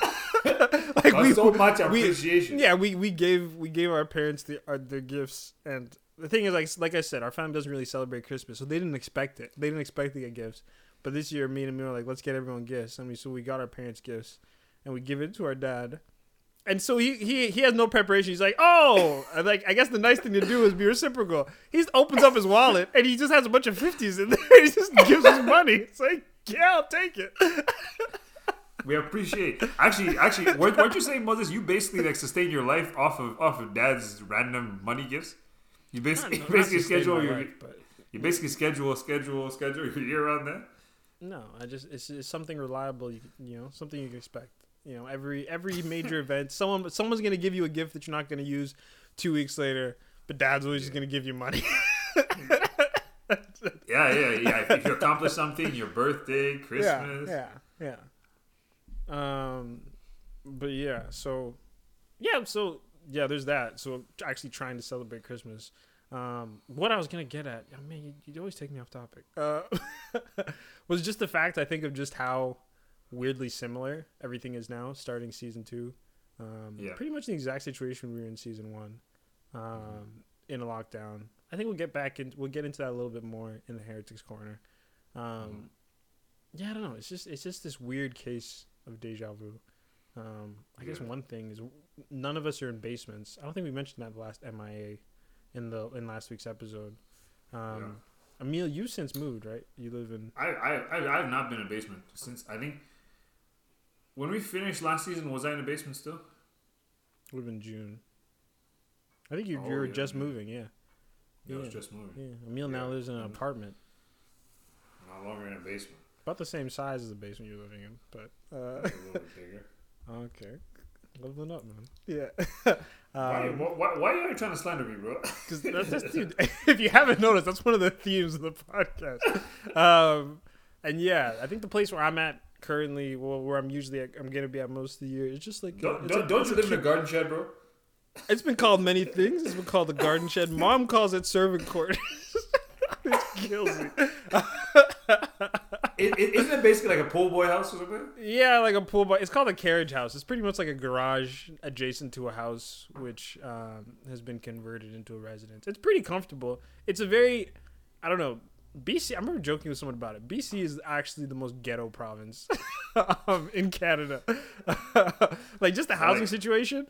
like we so much appreciation. yeah, we we gave we gave our parents the our, their gifts, and the thing is, like like I said, our family doesn't really celebrate Christmas, so they didn't expect it. They didn't expect to get gifts. But this year, me and me were like, let's get everyone gifts. I mean, so we got our parents gifts, and we give it to our dad. And so he, he he has no preparation. He's like, oh, and like I guess the nice thing to do is be reciprocal. He opens up his wallet and he just has a bunch of fifties in there. he just gives us money. It's like, yeah, I'll take it. We appreciate. Actually, actually, weren't, weren't you saying Moses? You basically like sustain your life off of off of dad's random money gifts. You basically, Not- you basically sustain my schedule your, life, but you basically schedule, schedule, schedule your year around that. no, I just it's, it's something reliable. You, you know, something you can expect. You know, every every major event, someone someone's gonna give you a gift that you're not gonna use two weeks later, but dad's always just gonna give you money. Yeah, yeah, yeah. If, if you accomplish something, your birthday, Christmas. Yeah, yeah, yeah. Um, but yeah, so yeah, so yeah, there's that. So actually trying to celebrate Christmas. Um, what I was gonna get at, I mean, you, you always take me off topic. Uh, was just the fact I think of just how weirdly similar everything is now, starting season two. Um, Yeah. pretty much the exact situation we were in season one, um, in a lockdown. I think we'll get back in. We'll get into that a little bit more in the Heretics Corner. Um, yeah, I don't know. It's just it's just this weird case of deja vu. Um, I guess one thing is none of us are in basements. I don't think we mentioned that last MIA in the in last week's episode. Um, Emil, you since moved, right? You live in I, I, I, I've not been in a basement since I think when we finished last season. Was I in the basement still? Would have been June. I think you Oh, you were yeah, just yeah. moving, yeah. Yeah, I was just moving. Yeah, Emil now lives in an apartment, No longer in a basement. about the same size as the basement you're living in, but uh, A little bit bigger. okay, leveling up, man. Yeah. Why, um, why, why are you trying to slander me, bro? Because that's just, dude, if you haven't noticed, that's one of the themes of the podcast. Um, and yeah, I think the place where I'm at currently, well, where I'm usually at, I'm gonna be at most of the year, it's just like don't don't, a- don't you live in a garden shed, bro? It's been called many things. It's been called the garden shed. Mom calls it servant quarters. it kills me. It, it, isn't it basically like a pool boy house or something? Yeah, like a pool boy. It's called a carriage house. It's pretty much like a garage adjacent to a house, which um, has been converted into a residence. It's pretty comfortable. It's a very, I don't know, BC. I remember joking with someone about it. BC is actually the most ghetto province um, in Canada. like just the housing Like- situation.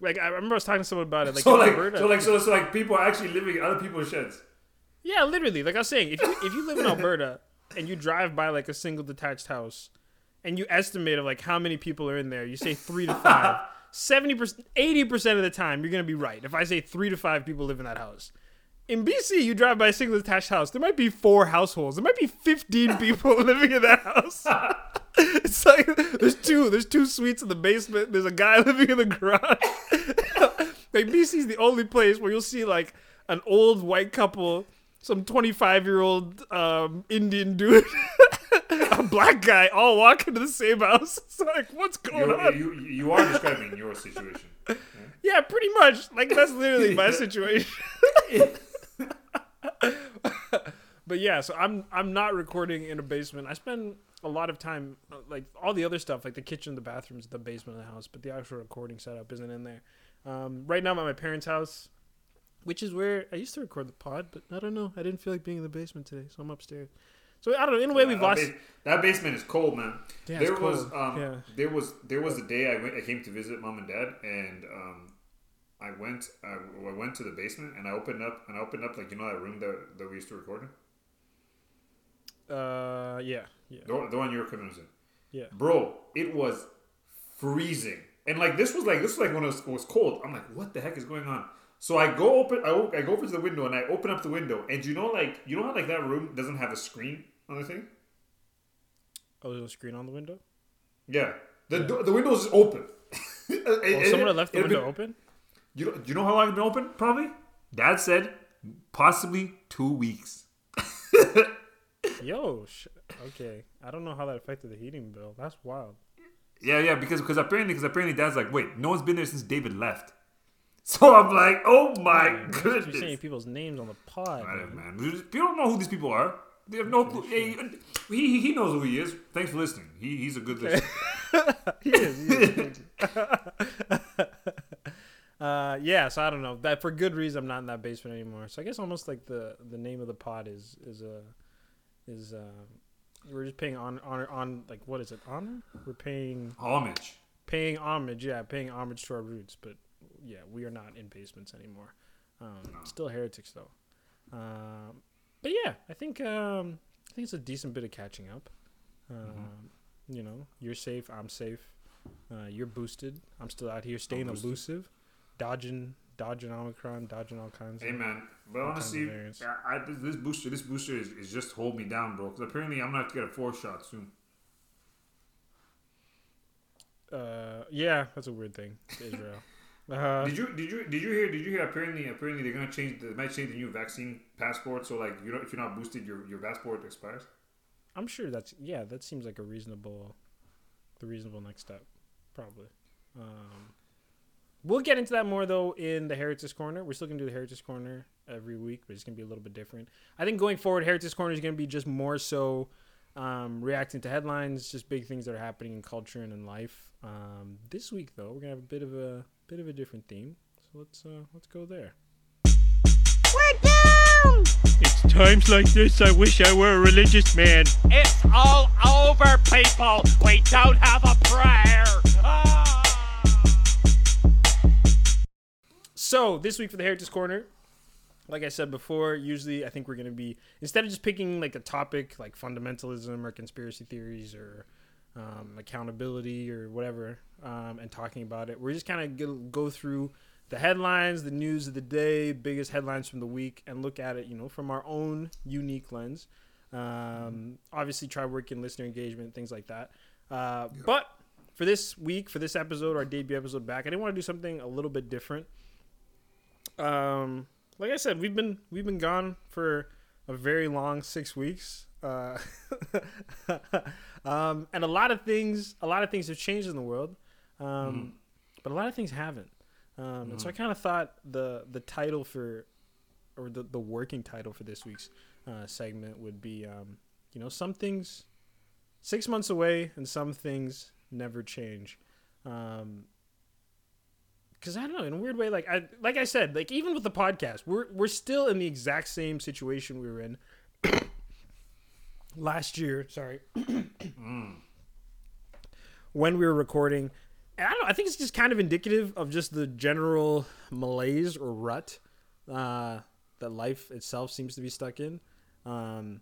Like I remember I was talking to someone about it. Like so like, Alberta. so like, so, so like, people are actually living in other people's sheds. Yeah, literally. Like I was saying, if you if you live in Alberta and you drive by like a single detached house and you estimate of like how many people are in there, you say three to five. Seventy percent, eighty percent of the time, you're gonna be right. If I say three to five people live in that house, in BC, you drive by a single detached house, there might be four households. There might be fifteen people living in that house. It's like there's two, there's two suites in the basement. There's a guy living in the garage. like is the only place where you'll see like an old white couple, some 25 year old um, Indian dude, a black guy, all walk into the same house. It's like, what's going You're, on? you you are describing your situation. Yeah, pretty much. Like that's literally my situation. but yeah, so I'm I'm not recording in a basement. I spend a lot of time like all the other stuff, like the kitchen, the bathrooms, the basement of the house, but the actual recording setup isn't in there. Um, right now I'm at my parents' house, which is where I used to record the pod, but I don't know. I didn't feel like being in the basement today, so I'm upstairs. So I don't know. In a way, we've that, lost. bas- that basement is cold, man. Yeah, there was um Yeah. there was there was a day I went I came to visit mom and dad and um I went I, I went to the basement and I opened up and I opened up like you know that room that, that we used to record in? Uh, yeah, yeah, the, one- the one your equipment was in yeah. bro it was freezing. And like this was like this was like when it was, it was cold. I'm like what the heck is going on? So I go open I, I go over to the window and I open up the window. And you know like you know how like that room doesn't have a screen on the thing? Oh, there's a screen on the window. yeah. The do- the window is open. Oh, someone had left the window open. You know, you know how long it's been open? Probably. Dad said possibly two weeks. Yo, sh- okay. I don't know how that affected the heating bill. That's wild. Yeah, yeah, because because apparently because apparently Dad's like, wait, no one's been there since David left. So I'm like, oh my Man, you're saying people's names on the pod. It, man. man. You don't know who these people are. They have no clue. Hey, he, he knows who he is. Thanks for listening. He, he's a good listener. he is. He is. uh, yeah. So I don't know. That for good reason, I'm not in that basement anymore. So I guess almost like the the name of the pod is is a is uh, we're just paying on honor on like what is it honor? We're paying Homage. paying homage. Yeah, paying homage to our roots. But yeah, we are not in basements anymore. Um, Still heretics though. Um, but yeah, I think um, I think it's a decent bit of catching up. Um, You know, you're safe. I'm safe. Uh, you're boosted. I'm still out here staying elusive, dodging dodging Omicron, dodging all kinds. Hey of man, but honestly. I, I, this, booster, this booster is, is just hold me down, bro. Because apparently I'm gonna have to get a fourth shot soon. Uh, yeah, that's a weird thing. Israel. Uh, Did you did you did you hear did you hear apparently apparently they're gonna change they might change the new vaccine passport so like you know if you're not boosted your your passport expires. I'm sure that's yeah. That seems like a reasonable, the reasonable next step, probably. Um, we'll get into that more though in the Heretics Corner. We're still gonna do the Heretics Corner every week, but it's gonna be a little bit different. I think going forward, Heretics Corner is gonna be just more so um, reacting to headlines, just big things that are happening in culture and in life. Um, this week though, we're gonna have a bit of a bit of a different theme. So let's uh, let's go there. We're down. It's times like this I wish I were a religious man. It's all over, people. We don't have a prayer. Ah! So this week for the Heretics Corner, like I said before, usually I think we're gonna be instead of just picking like a topic like fundamentalism or conspiracy theories or um, accountability or whatever, um, and talking about it, we're just kind of go, go through the headlines, the news of the day, biggest headlines from the week, and look at it, you know, from our own unique lens. Um, obviously, try working listener engagement, things like that. Uh, But for this week, for this episode, our debut episode back, I didn't want to do something a little bit different um like i said we've been we've been gone for a very long six weeks. Uh um and a lot of things a lot of things have changed in the world. Um but a lot of things haven't. Um and so i kind of thought the the title for or the, the working title for this week's uh segment would be um you know some things six months away and some things never change. Um because I don't know, in a weird way, like I like I said, like even with the podcast, we're we're still in the exact same situation we were in last year. Sorry, when we were recording, and I don't. know, I think it's just kind of indicative of just the general malaise or rut uh, that life itself seems to be stuck in. Um,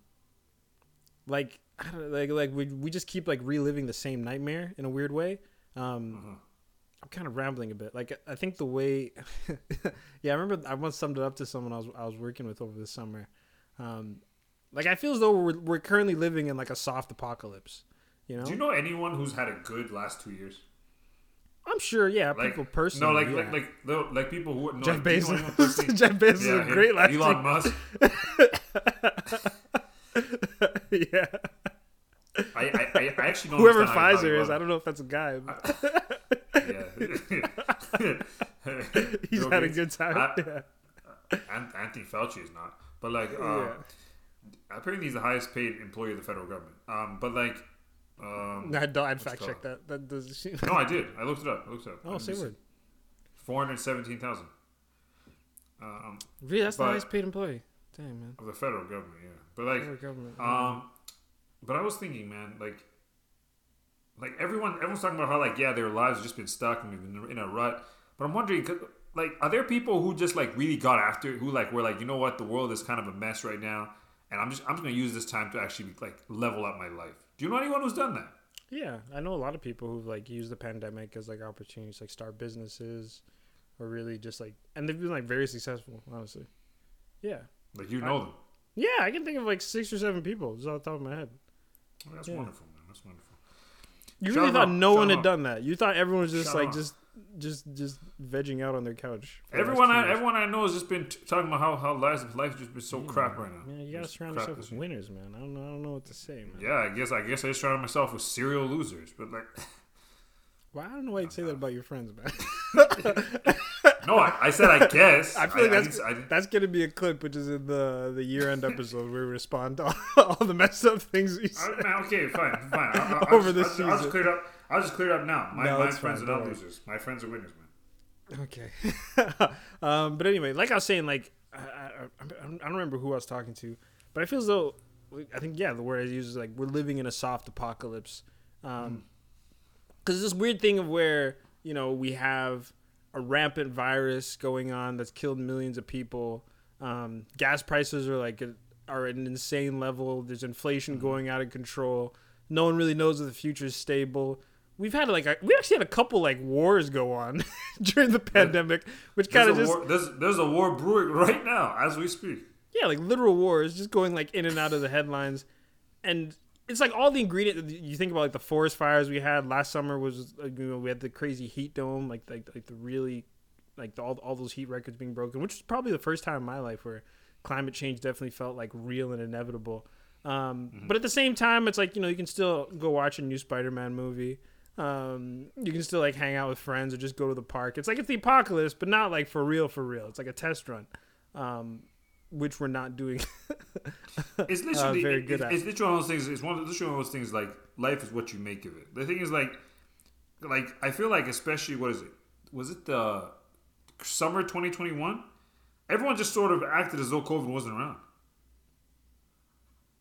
like like like we we just keep like reliving the same nightmare in a weird way. Um, I'm kind of rambling a bit. Like I think the way, yeah, I remember I once summed it up to someone I was I was working with over the summer. Um, like I feel as though we're we're currently living in like a soft apocalypse. You know, Do you know anyone who's had a good last two years? I'm sure. Yeah, Like people personally. No, like yeah. like like like people who no, Jeff like, Bezos. Jeff Bezos Yeah, is a great last Elon. Musk. yeah, I, I, I actually don't whoever understand how he Pfizer is, I don't know if that's a guy. but Yeah. He's had a good time. I- yeah. An- Anthony Fauci is not, but like, uh, apparently he's the highest paid employee of the federal government. Um, but like, um, I don't. I'd fact it check that. That does seem. No, I did. I looked it up. I looked it up. Oh, say word. Four hundred seventeen thousand. Um, Really, that's the highest paid employee. Damn man. of the federal government, yeah. But like, Federal government. Um, but I was thinking, man, like, like everyone, everyone's talking about how like yeah, their lives have just been stuck and we've been in a rut. But I'm wondering, like, are there people who just like really got after it, who like were like, you know what, the world is kind of a mess right now, and I'm just I'm just gonna use this time to actually like level up my life. Do you know anyone who's done that? Yeah, I know a lot of people who've like used the pandemic as like opportunities, like start businesses, or really just like, and they've been like very successful, honestly. Yeah, Like you know them. yeah, I can think of like six or seven people just off the top of my head. Oh, that's Yeah. wonderful, man. That's wonderful. You really thought no one had done that. You thought everyone was just like just just just vegging out on their couch. for the last Everyone, I, everyone I know has just been t- talking about how how life life's just been so crap right now. Yeah, you gotta Just surround yourself with winners, man. I don't know. I don't know what to say, man. Yeah, I guess I guess I surrounded myself with serial losers, but like, Well, I don't know why you'd say that about your friends, man. no, I, I said I guess. I feel like I, that's I that's gonna be a clip, which is in the the year end episode where we respond to all, all the messed up things we said. okay, fine, fine. I, I, I'll Over just, this I'll, I'll just clear it up. I'll just clear it up now. My, No, my friends fine, are not worry. losers. My friends are winners, man. Okay. um, but anyway, like I was saying, like I, I, I don't remember who I was talking to, but I feel as though I think yeah, the word I use is like we're living in a soft apocalypse. Um, because it's this weird thing of where you know we have a rampant virus going on that's killed millions of people. Um, gas prices are like are at an insane level. There's inflation going out of control. No one really knows if the future is stable. we've had like a, we actually had a couple like wars go on during the pandemic, which kind of just war, there's, there's a war brewing right now as we speak. yeah, like literal wars, just going like in and out of the headlines, and it's like all the ingredients. You think about like the forest fires we had last summer was you know we had the crazy heat dome, like like like the really like the, all all those heat records being broken, which was probably the first time in my life where climate change definitely felt like real and inevitable. Um, But at the same time, it's like you know you can still go watch a new Spider-Man movie. Um, you can still like hang out with friends or just go to the park. It's like it's the apocalypse, but not like for real, for real. It's like a test run, um, which we're not doing. It's uh, literally very it- good it-. It's literally one of those things. It's one of literally one of those things like life is what you make of it. The thing is like, like I feel like especially what is it? Was it the summer 2021? Everyone just sort of acted as though COVID wasn't around.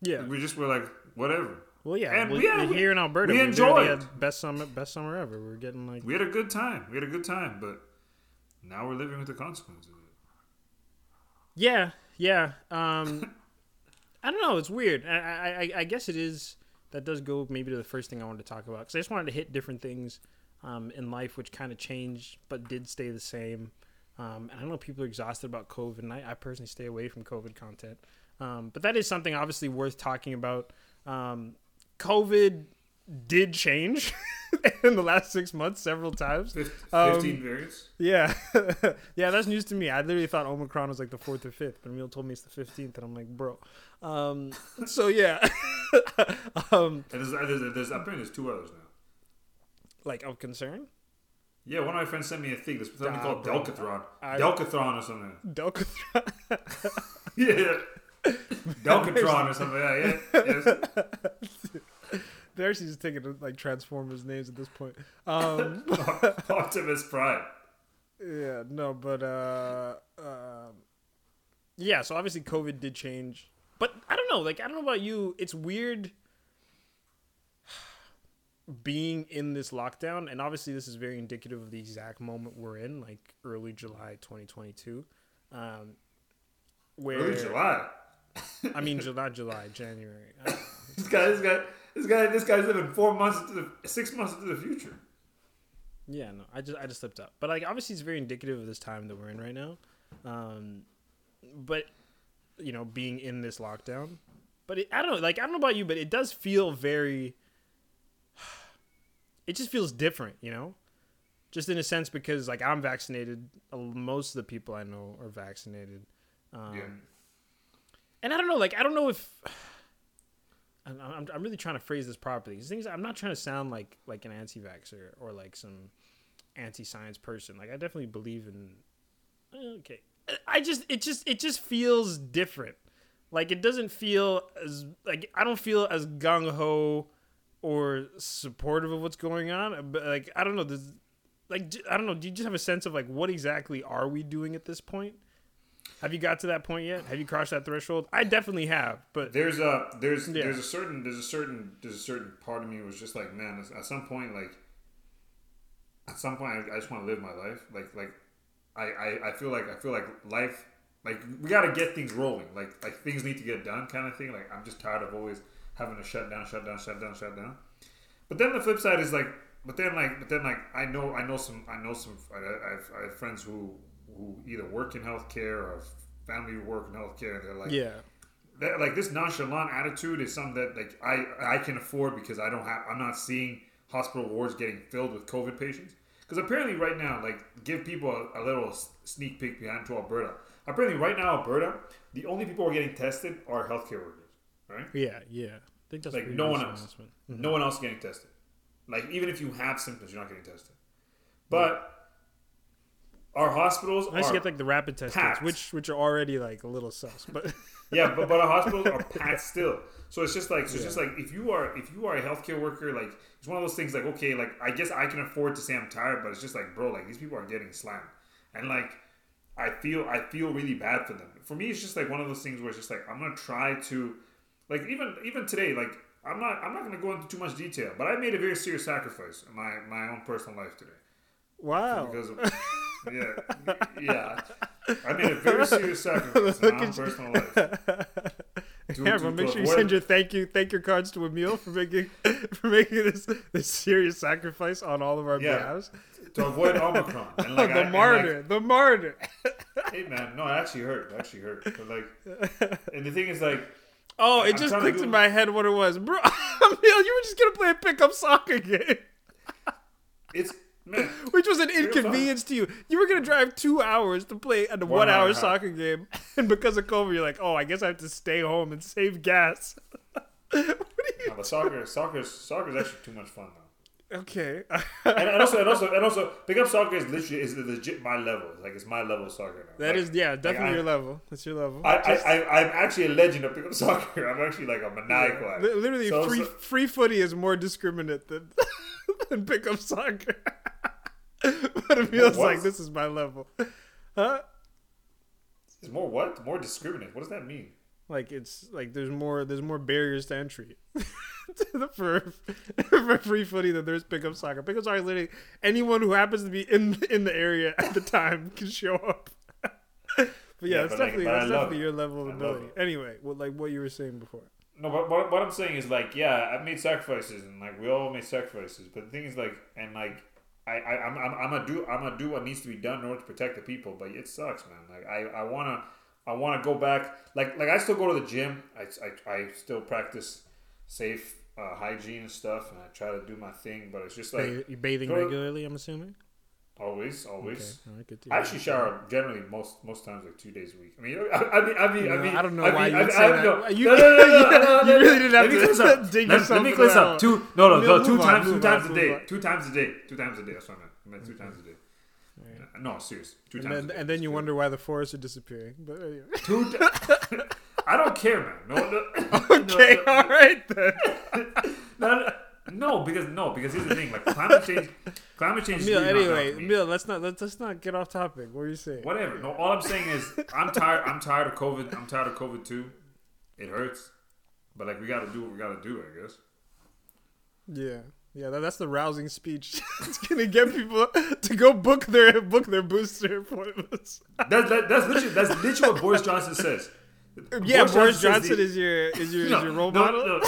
yeah. We just were like whatever. Well, yeah. And we, we had- uh, here in Alberta, we we enjoyed. had best summer, best summer ever. We are getting like We had a good time. We had a good time, but now we're living with the consequences. Yeah, yeah. Um, I don't know. It's weird. I, I, I- guess it is. That does go maybe to the first thing I wanted to talk about because I just wanted to hit different things um, in life which kind of changed but did stay the same. Um, and I know people are exhausted about COVID, and I, I personally stay away from COVID content. Um, but that is something obviously worth talking about. Um, COVID did change in the last six months several times. Um, Fifteen variants. Yeah, yeah, that's news to me. I literally thought Omicron was like the fourth or fifth, but Emil told me it's the fifteenth, and I'm like, bro. Um, so yeah, um, And there's, there's, there's apparently there's two others now. like of concern. Yeah, one of my friends sent me a thing. There's something called bro. Delcatron. I- Delcatron or something. Delcatron. Yeah. Delcatron or something. Yeah, yeah. Yes. They're actually just taking like Transformers names at this point. Um, Optimus Prime. Yeah, no, but uh, um, yeah. So obviously, COVID did change, but I don't know. Like, I don't know about you. It's weird being in this lockdown, and obviously, this is very indicative of the exact moment we're in, like early July 2022. Um, where Early July. I mean, July, July, January. Uh, This guy, this guy, this guy, this guy's living four months into the, six months into the future. Yeah, no, I just I just slipped up. But like obviously it's very indicative of this time that we're in right now. Um but you know, being in this lockdown. But it, I don't know, like I don't know about you, but it does feel very it just feels different, you know? Just in a sense because like I'm vaccinated, most of the people I know are vaccinated. Um Yeah. and I don't know, like I don't know if I'm, I'm, really trying to phrase this properly. These things I'm not trying to sound like like an anti-vaxxer or like some anti-science person. Like I definitely believe in. Okay, I just it just it just feels different. Like it doesn't feel as like I don't feel as gung ho or supportive of what's going on. But like I don't know, there's like I don't know. Do you just have a sense of like what exactly are we doing at this point? Have you got to that point yet? Have you crossed that threshold? I definitely have, but There's a there's Yeah. there's a certain there's a certain there's a certain part of me was just like man at some point like at some point I, I just want to live my life like like I, I I feel like I feel like life like we got to get things rolling like like things need to get done kind of thing like I'm just tired of always having to shut down shut down shut down shut down but then the flip side is like but then like but then like I know I know some I know some I, I have friends who who either work in healthcare or family who work in healthcare and they're like yeah, that, like this nonchalant attitude is something that like I I can afford because I don't have I'm not seeing hospital wards getting filled with COVID patients. Because apparently right now, like give people a, a little sneak peek behind to Alberta. Apparently right now, Alberta, the only people who are getting tested are healthcare workers, right? yeah, yeah. I think that's Like no one else. announcement. No mm-hmm. one else getting tested. Like even if you have symptoms, you're not getting tested. But our hospitals are to get like the rapid test kits, which which are already like a little sus, but yeah, but, but our hospitals are packed still. So it's just like so it's just like if you are if you are a healthcare worker, like it's one of those things like okay, like I guess I can afford to say I'm tired, but it's just like bro, like these people are getting slammed, and like I feel I feel really bad for them. For me, it's just like one of those things where it's just like I'm gonna try to like even even today, like I'm not I'm not gonna go into too much detail, but I made a very serious sacrifice in my my own personal life today wow. because of yeah yeah. I mean, a very serious sacrifice in my personal life. Yeah, to- but make sure you send your thank you thank your cards to Emil for making for making this this serious sacrifice on all of our Yeah. behalves. to avoid Omicron. And like, I- the and, martyr, the martyr. Hey man, no, it actually hurt. It actually hurt. But like, and the thing is like, Oh, it I'm just clicked in my head what it was, bro. Emil, you were just gonna play a pickup soccer game, it's man. which was an inconvenience to you. You were gonna drive two hours to play a One hour hour and a half. soccer game, and because of COVID, you're like, oh, I guess I have to stay home and save gas. what? No, but soccer, soccer, soccer is actually too much fun though. Okay. And, and also, and also, and also, pickup soccer is literally is legit my level. Like it's my level of soccer. Now. That like, is, yeah, definitely I- your level. That's your level. I, I, I, I'm actually a legend of pickup soccer. I'm actually like a maniacal. Li- Literally, So- free so- free footy is more discriminate than than pickup soccer. but it feels like this is my level, huh? It's more what? More discriminate. What does that mean? Like it's like there's more there's more barriers to entry to for for free footy than there's pickup soccer. Pickup soccer is literally anyone who happens to be in in the area at the time can show up. but yeah, Yeah, it's like, definitely I that's definitely it. your level of I ability. Anyway, what like what you were saying before. No, but what, what I'm saying is like, yeah, I've made sacrifices, and like we all make sacrifices. But the thing is like, and like, I, I I'm, I'm, I'm gonna do I'm gonna do what needs to be done in order to protect the people. But it sucks, man. Like I, I wanna I wanna go back. Like like I still go to the gym. I, I, I still practice safe uh, hygiene and stuff, and I try to do my thing. But it's just like Ba- you bathing regularly? I'm assuming. Always, always. Okay, right, I actually shower generally most most times like two days a week. I mean, I, I mean, I mean, I mean, I don't know I why mean, you say that. no, You- no, no, no, no, you really didn't have to up. dig Let- yourself Let me clear this up. Two, no, no, no, two times, two times a day, two times a day, two times a day. That's what I meant. I meant two times a day. No, serious, two And times. then, and then you wonder why the forests are disappearing. But anyway. Two. I don't care, man. No, no, okay, no, no, all right then. no, no, because no, because here's the thing. Like climate change, climate change. is Emil, really not down anyway. Emil, let's not let's, let's not get off topic. What are you saying? Whatever. No, all I'm saying is I'm tired. I'm tired of COVID. I'm tired of COVID too. It hurts, but like we got to do what we got to do. I guess. Yeah, yeah, that, that's the rousing speech. it's gonna get people to go book their book their booster appointments. That's that, that's literally that's literally what Boris Johnson says. Yeah, Boris says Johnson the- is your is your, no, is your role no, model. no.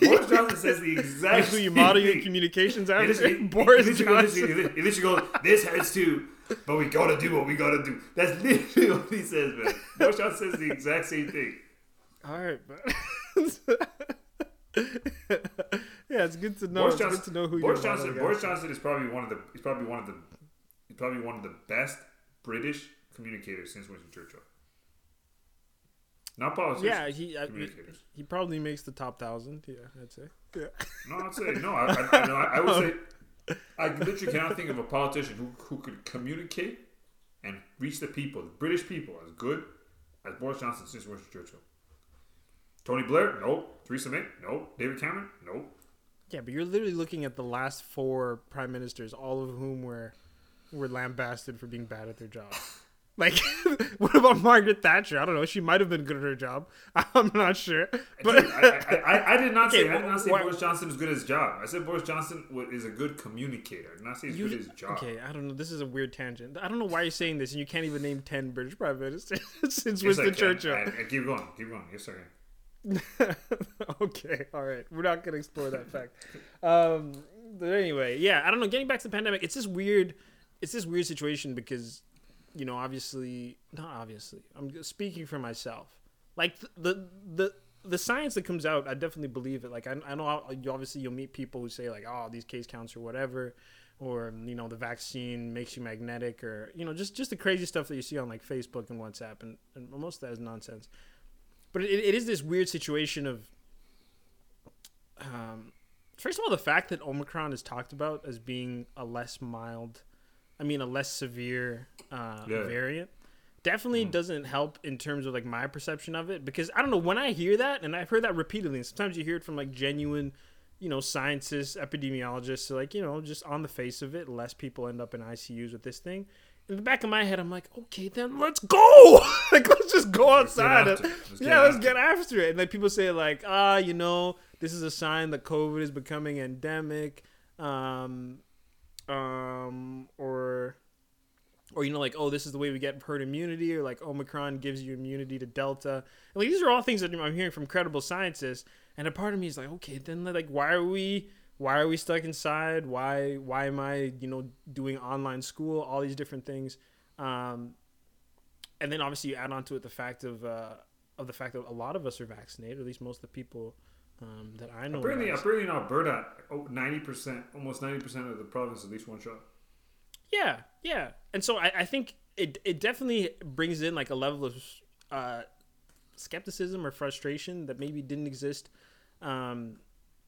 Boris Johnson says the exact. Who you model your communications after. Boris Johnson. He literally, he literally goes, "This hurts too, but we gotta do what we gotta do." That's literally what he says, man. Boris Johnson says the exact same thing. All right, but yeah, it's good to know. Boris it's Johnson, good to know who Boris Johnson, Boris Johnson is probably one of the. He's probably one of the. He's probably one of the best British communicators since Winston Churchill. Not politicians. Yeah, he I, communicators. he probably makes the top thousand. Yeah, I'd say. Yeah. No, I'd say no. I, I, I, no, I, I would say I literally cannot think of a politician who, who could communicate and reach the people, the British people, as good as Boris Johnson since Winston Churchill. Tony Blair, nope. Theresa May, nope. David Cameron, nope. Yeah, but you're literally looking at the last four prime ministers, all of whom were were lambasted for being bad at their job. Like, what about Margaret Thatcher? I don't know. She might have been good at her job. I'm not sure. But I, I, I, I did not say I did not say why- Boris Johnson is good at his job. I said Boris Johnson is a good communicator. I did not say he's you, good at his job. okay, I don't know. This is a weird tangent. I don't know why you're saying this, and you can't even name ten British prime ministers since Yes, Winston. Churchill. I- keep going. Keep going. Yes, sir. okay, all right. We're not gonna explore that fact. Um, but anyway, yeah, I don't know. Getting back to the pandemic, it's this weird, it's this weird situation because, you know, obviously, not obviously. I'm speaking for myself. Like the the the, science that comes out, I definitely believe it. Like I, I know how- obviously you'll meet people who say like, oh, these case counts or whatever. Or you know the vaccine makes you magnetic, or you know just just the crazy stuff that you see on like Facebook and WhatsApp, and, and most of that is nonsense but it, it is this weird situation of um, first of all the fact that omicron is talked about as being a less mild i mean a less severe uh, Yeah. variant. Definitely doesn't help in terms of like my perception of it because i don't know when i hear that and i've heard that repeatedly and sometimes you hear it from like genuine you know scientists epidemiologists so like you know just on the face of it less people end up in icus with this thing. In the back of my head i'm like okay then let's go! Like let's just go outside. Let's get yeah let's get after it. And then people say like ah you know this is a sign that covid is becoming endemic um um or or you know like oh this is the way we get herd immunity or like omicron gives you immunity to delta. And, like these are all things that i'm hearing from credible scientists. And a part of me is like okay then like why are we why are we stuck inside? Why why am i you know doing online school? All these different things. Um and then obviously you add on to it the fact of uh of the fact that a lot of us are vaccinated at least most of the people um, that i know are Apparently, apparently in Alberta, oh, ninety percent, almost ninety percent of the province at least one shot. Yeah, yeah. And so I, I think it it definitely brings in like a level of uh, skepticism or frustration that maybe didn't exist um,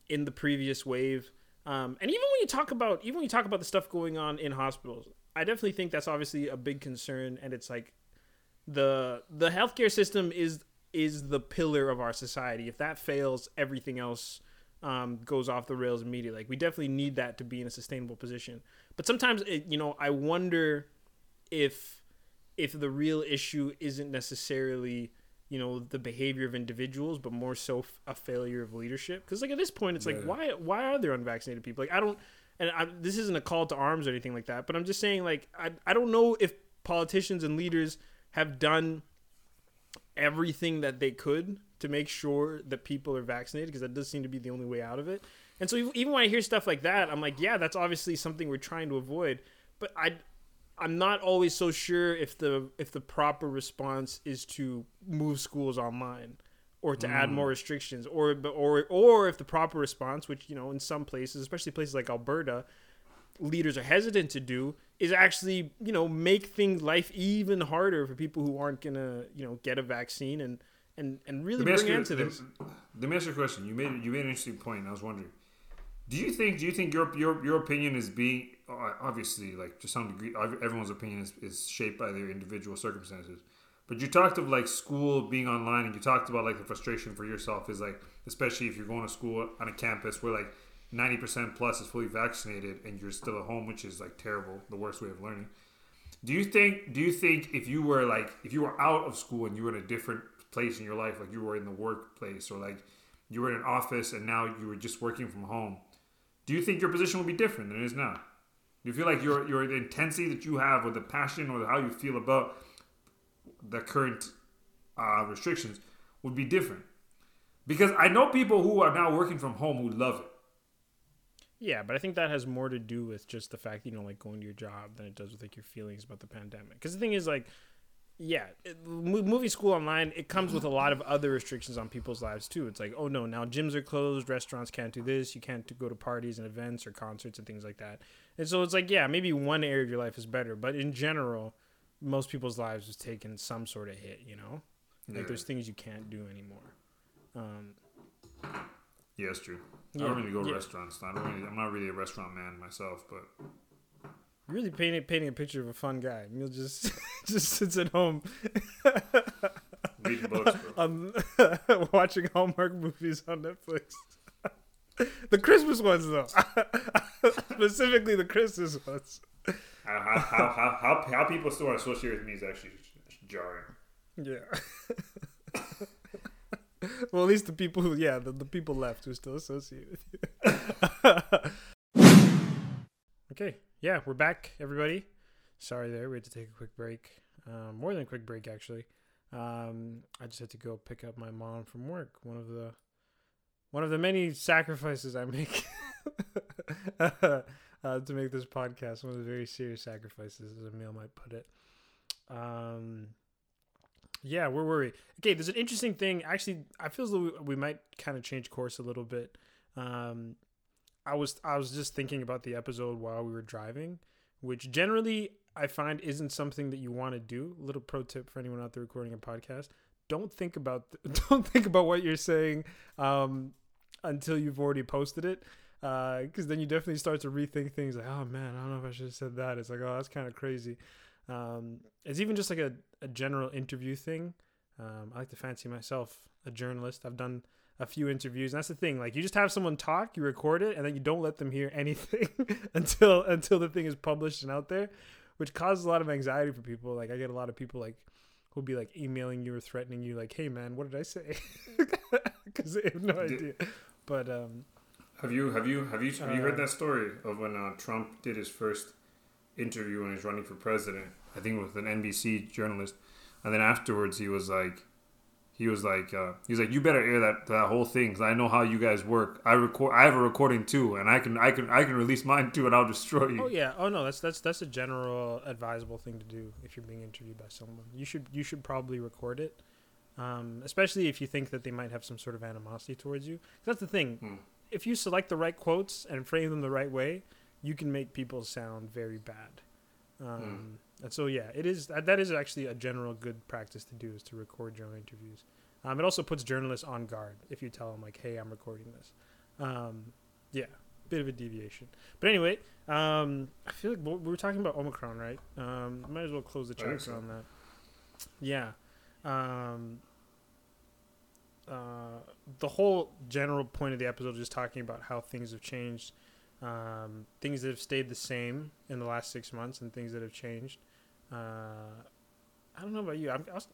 in the previous wave. Um, and even when you talk about even when you talk about the stuff going on in hospitals, I definitely think that's obviously a big concern. And it's like the the healthcare system is is the pillar of our society. If that fails, everything else um, goes off the rails immediately. Like we definitely need that to be in a sustainable position. But sometimes, it, you know, I wonder if if the real issue isn't necessarily you know the behavior of individuals, but more so f- a failure of leadership. Because like at this point, it's like why why are there unvaccinated people? Like I don't, and I, this isn't a call to arms or anything like that. But I'm just saying like I I don't know if politicians and leaders have done everything that they could to make sure that people are vaccinated because that does seem to be the only way out of it. And so even when I hear stuff like that, I'm like, yeah, that's obviously something we're trying to avoid. But I, I'm not always so sure if the if the proper response is to move schools online or to add mm. more restrictions or or or if the proper response, which you know in some places, especially places like Alberta, leaders are hesitant to do is actually you know make things life even harder for people who aren't gonna you know get a vaccine and and and really bring you, end to this. Let me ask you a question. You made you made an interesting point. I was wondering, do you think do you think your your your opinion is being uh, obviously like to some degree everyone's opinion is, is shaped by their individual circumstances. But you talked of like school being online, and you talked about like the frustration for yourself is like, especially if you're going to school on a campus where like ninety percent plus is fully vaccinated, and you're still at home, which is like terrible, the worst way of learning. Do you think? Do you think if you were like if you were out of school and you were in a different place in your life, like you were in the workplace or like you were in an office and now you were just working from home, do you think your position would be different than it is now? Do you feel like your your intensity that you have or the passion or how you feel about the current uh, restrictions would be different? Because I know people who are now working from home who love it. Yeah, but I think that has more to do with just the fact you know like going to your job than it does with like your feelings about the pandemic. Because the thing is like, yeah, it, mo- moving school online it comes with a lot of other restrictions on people's lives too. It's like oh no, now gyms are closed, restaurants can't do this, you can't go to parties and events or concerts and things like that. And so it's like yeah, maybe one area of your life is better, but in general, most people's lives is taking some sort of hit. You know, like Yeah. there's things you can't do anymore. Um, Yeah, it's true. I don't really go to yeah. restaurants. I don't really, I'm not really a restaurant man myself, but really painting painting a picture of a fun guy. Emil just just sits at home reading books, bro. um, watching Hallmark movies on Netflix. the Christmas ones, though, specifically the Christmas ones. How, how, how, how, how, how people still are associated with me is actually jarring. Yeah. well, at least the people who, yeah, the, the people left who still associate with you. okay, yeah, we're back, everybody. Sorry there, we had to take a quick break. Um, more than a quick break, actually. Um, I just had to go pick up my mom from work. One of the one of the many sacrifices I make uh, to make this podcast. One of the very serious sacrifices, as Emil might put it. Um, yeah, we're worried. Okay, there's an interesting thing. Actually, I feel as though we, we might kind of change course a little bit. Um, I was I was just thinking about the episode while we were driving, which generally I find isn't something that you want to do. little pro tip for anyone out there recording a podcast: don't think about don't think about what you're saying um, until you've already posted it, because then you definitely start to rethink things. Like, oh man, I don't know if I should have said that. It's like, oh, that's kind of crazy. Um, it's even just like a, a general interview thing. Um, I like to fancy myself a journalist. I've done a few interviews, and that's the thing. Like you just have someone talk, you record it, and then you don't let them hear anything until until the thing is published and out there, which causes a lot of anxiety for people. Like I get a lot of people like who'll be like emailing you or threatening you, like, "Hey man, what did I say?" Because they have no idea. But um, Have you have you have you have you Uh, heard that story of when uh, Trump did his first interview when he was running for president, I think with an NBC journalist, and then afterwards he was like, he was like, uh, he was like, you better air that that whole thing because I know how you guys work. I record, I have a recording too, and I can, I can, I can release mine too, and I'll destroy you. Oh yeah. Oh no, that's that's that's a general advisable thing to do if you're being interviewed by someone. You should you should probably record it, um, especially if you think that they might have some sort of animosity towards you. That's the thing. Hmm. If you select the right quotes and frame them the right way, you can make people sound very bad. Um, And so yeah, it is that is actually a general good practice to do is to record your own interviews. Um, it also puts journalists on guard if you tell them like, "Hey, I'm recording this." Um, yeah, bit of a deviation. But anyway, um, I feel like we we were talking about Omicron, right? Um, might as well close the chapter so. on that. Yeah. Um, uh, the whole general point of the episode is just talking about how things have changed, um, things that have stayed the same in the last six months, and things that have changed. Uh, I don't know about you. I'm, I was,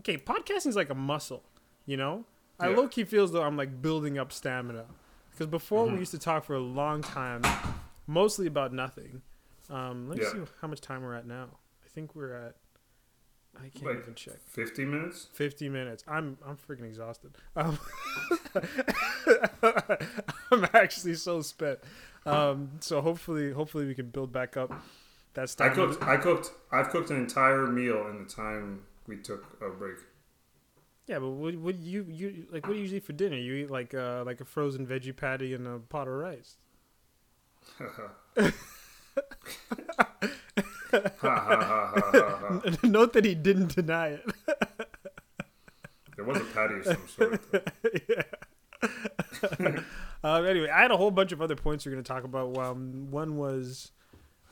okay, podcasting is like a muscle, you know. I Yeah. low key feels though I'm like building up stamina because before Mhm. we used to talk for a long time, mostly about nothing. Um, let me Yeah. see how much time we're at now. I think we're at. I can't Like even check. fifty minutes. 50 minutes. I'm I'm freaking exhausted. Um, I'm actually so spent. Um, so hopefully hopefully we can build back up that I cooked, I cooked, I've cooked an entire meal in the time we took a break. Yeah, but what what do you you like what do you eat for dinner? You eat like uh like a frozen veggie patty and a pot of rice. Note that he didn't deny it. There was a patty of some sort. Um, anyway, I had a whole bunch of other points we are going to talk about. Um, one was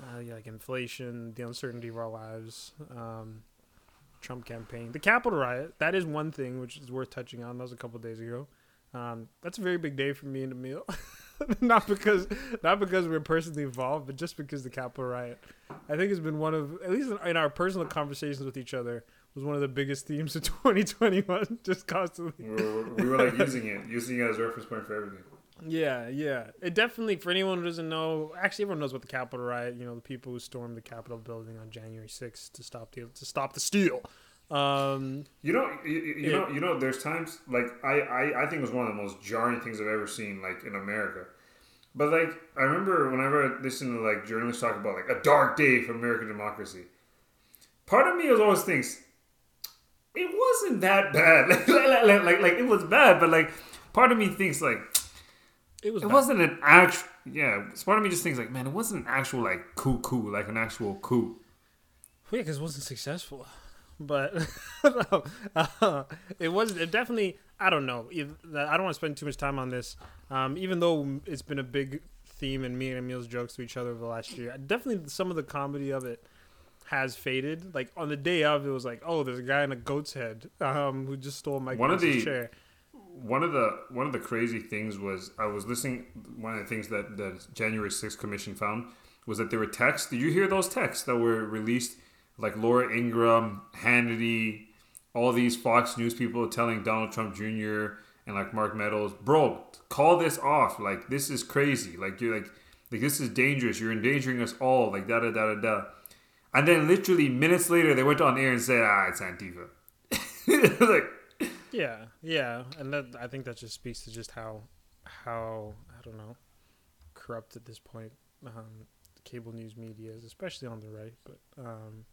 uh, yeah, like inflation, the uncertainty of our lives, um, Trump campaign, the Capitol riot. That is one thing which is worth touching on. That was a couple days ago. Um, that's a very big day for me and Emil. not because not because we're personally involved, but just because the Capitol riot, I think, has been one of at least in our personal conversations with each other was one of the biggest themes of 2021. Just constantly. We were, we were like using it, using it as a reference point for everything. Yeah, yeah. It definitely, for anyone who doesn't know, actually everyone knows about the Capitol riot. You know, the people who stormed the Capitol building on January 6th to stop the to stop the steal. Um, You know, you, you Yeah. know, you know. There's times like I, I, I think it was one of the most jarring things I've ever seen, like in America. But like I remember whenever I listened to like journalists talk about like a dark day for American democracy, part of me was always thinks it wasn't that bad. Like, like, like, like, like it was bad, but like part of me thinks like it was. it bad. wasn't an actual. Yeah, part of me just thinks like, man, it wasn't an actual like coup coup, like an actual coup. Yeah, because it wasn't successful. But uh, it was it definitely. I don't know. I don't want to spend too much time on this. Um, even though it's been a big theme in me and Emil's jokes to each other over the last year, definitely some of the comedy of it has faded. Like on the day of, it was like, oh, there's a guy in a goat's head um, who just stole my One of the- chair. one of the one of the crazy things was I was listening. One of the things that the January 6th commission found was that there were texts. Did you hear those texts that were released? Like Laura Ingraham, Hannity, all these Fox News people telling Donald Trump Jr. and like Mark Meadows, bro, call this off. Like this is crazy. Like you're like like this is dangerous. You're endangering us all. Like da da da da da. And then literally minutes later, they went on air and said, "Ah, it's Antifa." like Yeah, yeah, and that I think that just speaks to just how how I don't know corrupt at this point um, cable news media is, especially on the right. But um,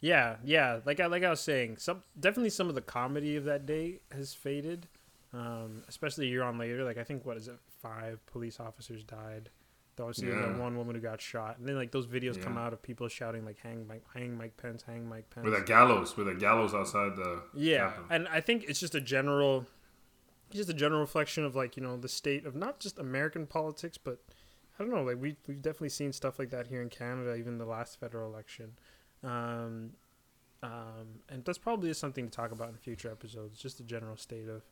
yeah, yeah, like I like I was saying, some definitely some of the comedy of that day has faded, um, especially a year on later. Like I think what is it, five police officers died. Though obviously, Yeah. the one woman who got shot, and then like those videos come out of people shouting like "Hang Mike, hang Mike Pence, hang Mike Pence." with a gallows, with a gallows outside the Yeah, Capitol. and I think it's just a general, just a general reflection of like you know the state of not just American politics, but I don't know, like we we've definitely seen stuff like that here in Canada, even the last federal election, um, um, and that's probably something to talk about in future episodes. Just the general state of,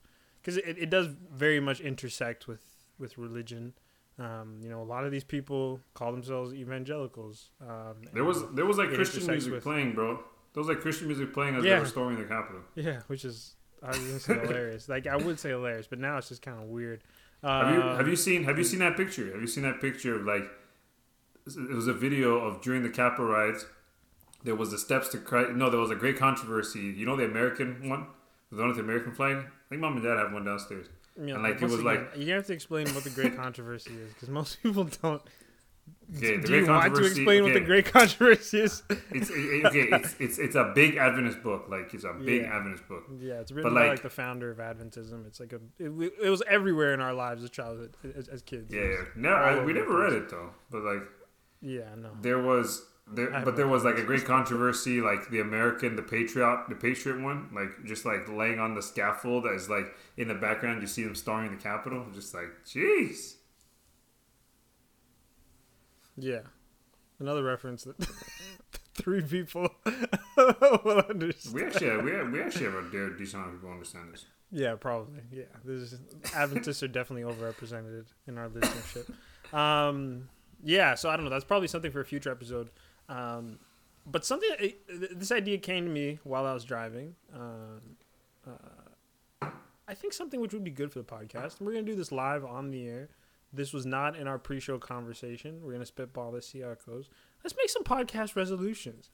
because it, it does very much intersect with with religion. Um, you know, a lot of these people call themselves evangelicals. Um, There was there was like Christian music with- playing, bro. There was like Christian music playing as they were storming the Capitol. Yeah, which is I was gonna say hilarious. Like I would say hilarious, but now it's just kind of weird. Have you Um, have you seen have you seen that picture? Have you seen that picture of like it was a video of during the Capitol riots, there was the steps to Christ. No, there was a great controversy. You know the American one, the one with the American flag. I think mom and dad have one downstairs. You know, and like it was again, like you have to explain what the great controversy is because most people don't. okay, the Do great you want to explain what the great controversy is? It's it, okay. It's it's it's a big Adventist book. Like it's a big Yeah. Adventist book. Yeah, it's written But, by like- like the founder of Adventism. It's like a it, it was everywhere in our lives as childhood as, as kids. Yeah, yeah. No, I, we never read it though. But like Yeah, no. there was there, but there was like a great controversy, like the American, the Patriot, the Patriot one, like just like laying on the scaffold as like in the background you see them storming the Capitol. Just like, jeez. Yeah, another reference that three people will understand. We actually have, we have, we actually have a decent amount of people understand this. Yeah, probably. Yeah, this is, Adventists are definitely overrepresented in our listenership. Um, yeah, so I don't know. That's probably something for a future episode. Um, but something, this idea came to me while I was driving. Um, uh, I think something which would be good for the podcast. We're gonna do this live on the air. This was not in our pre-show conversation. We're gonna spitball this, see how it goes. Let's make some podcast resolutions.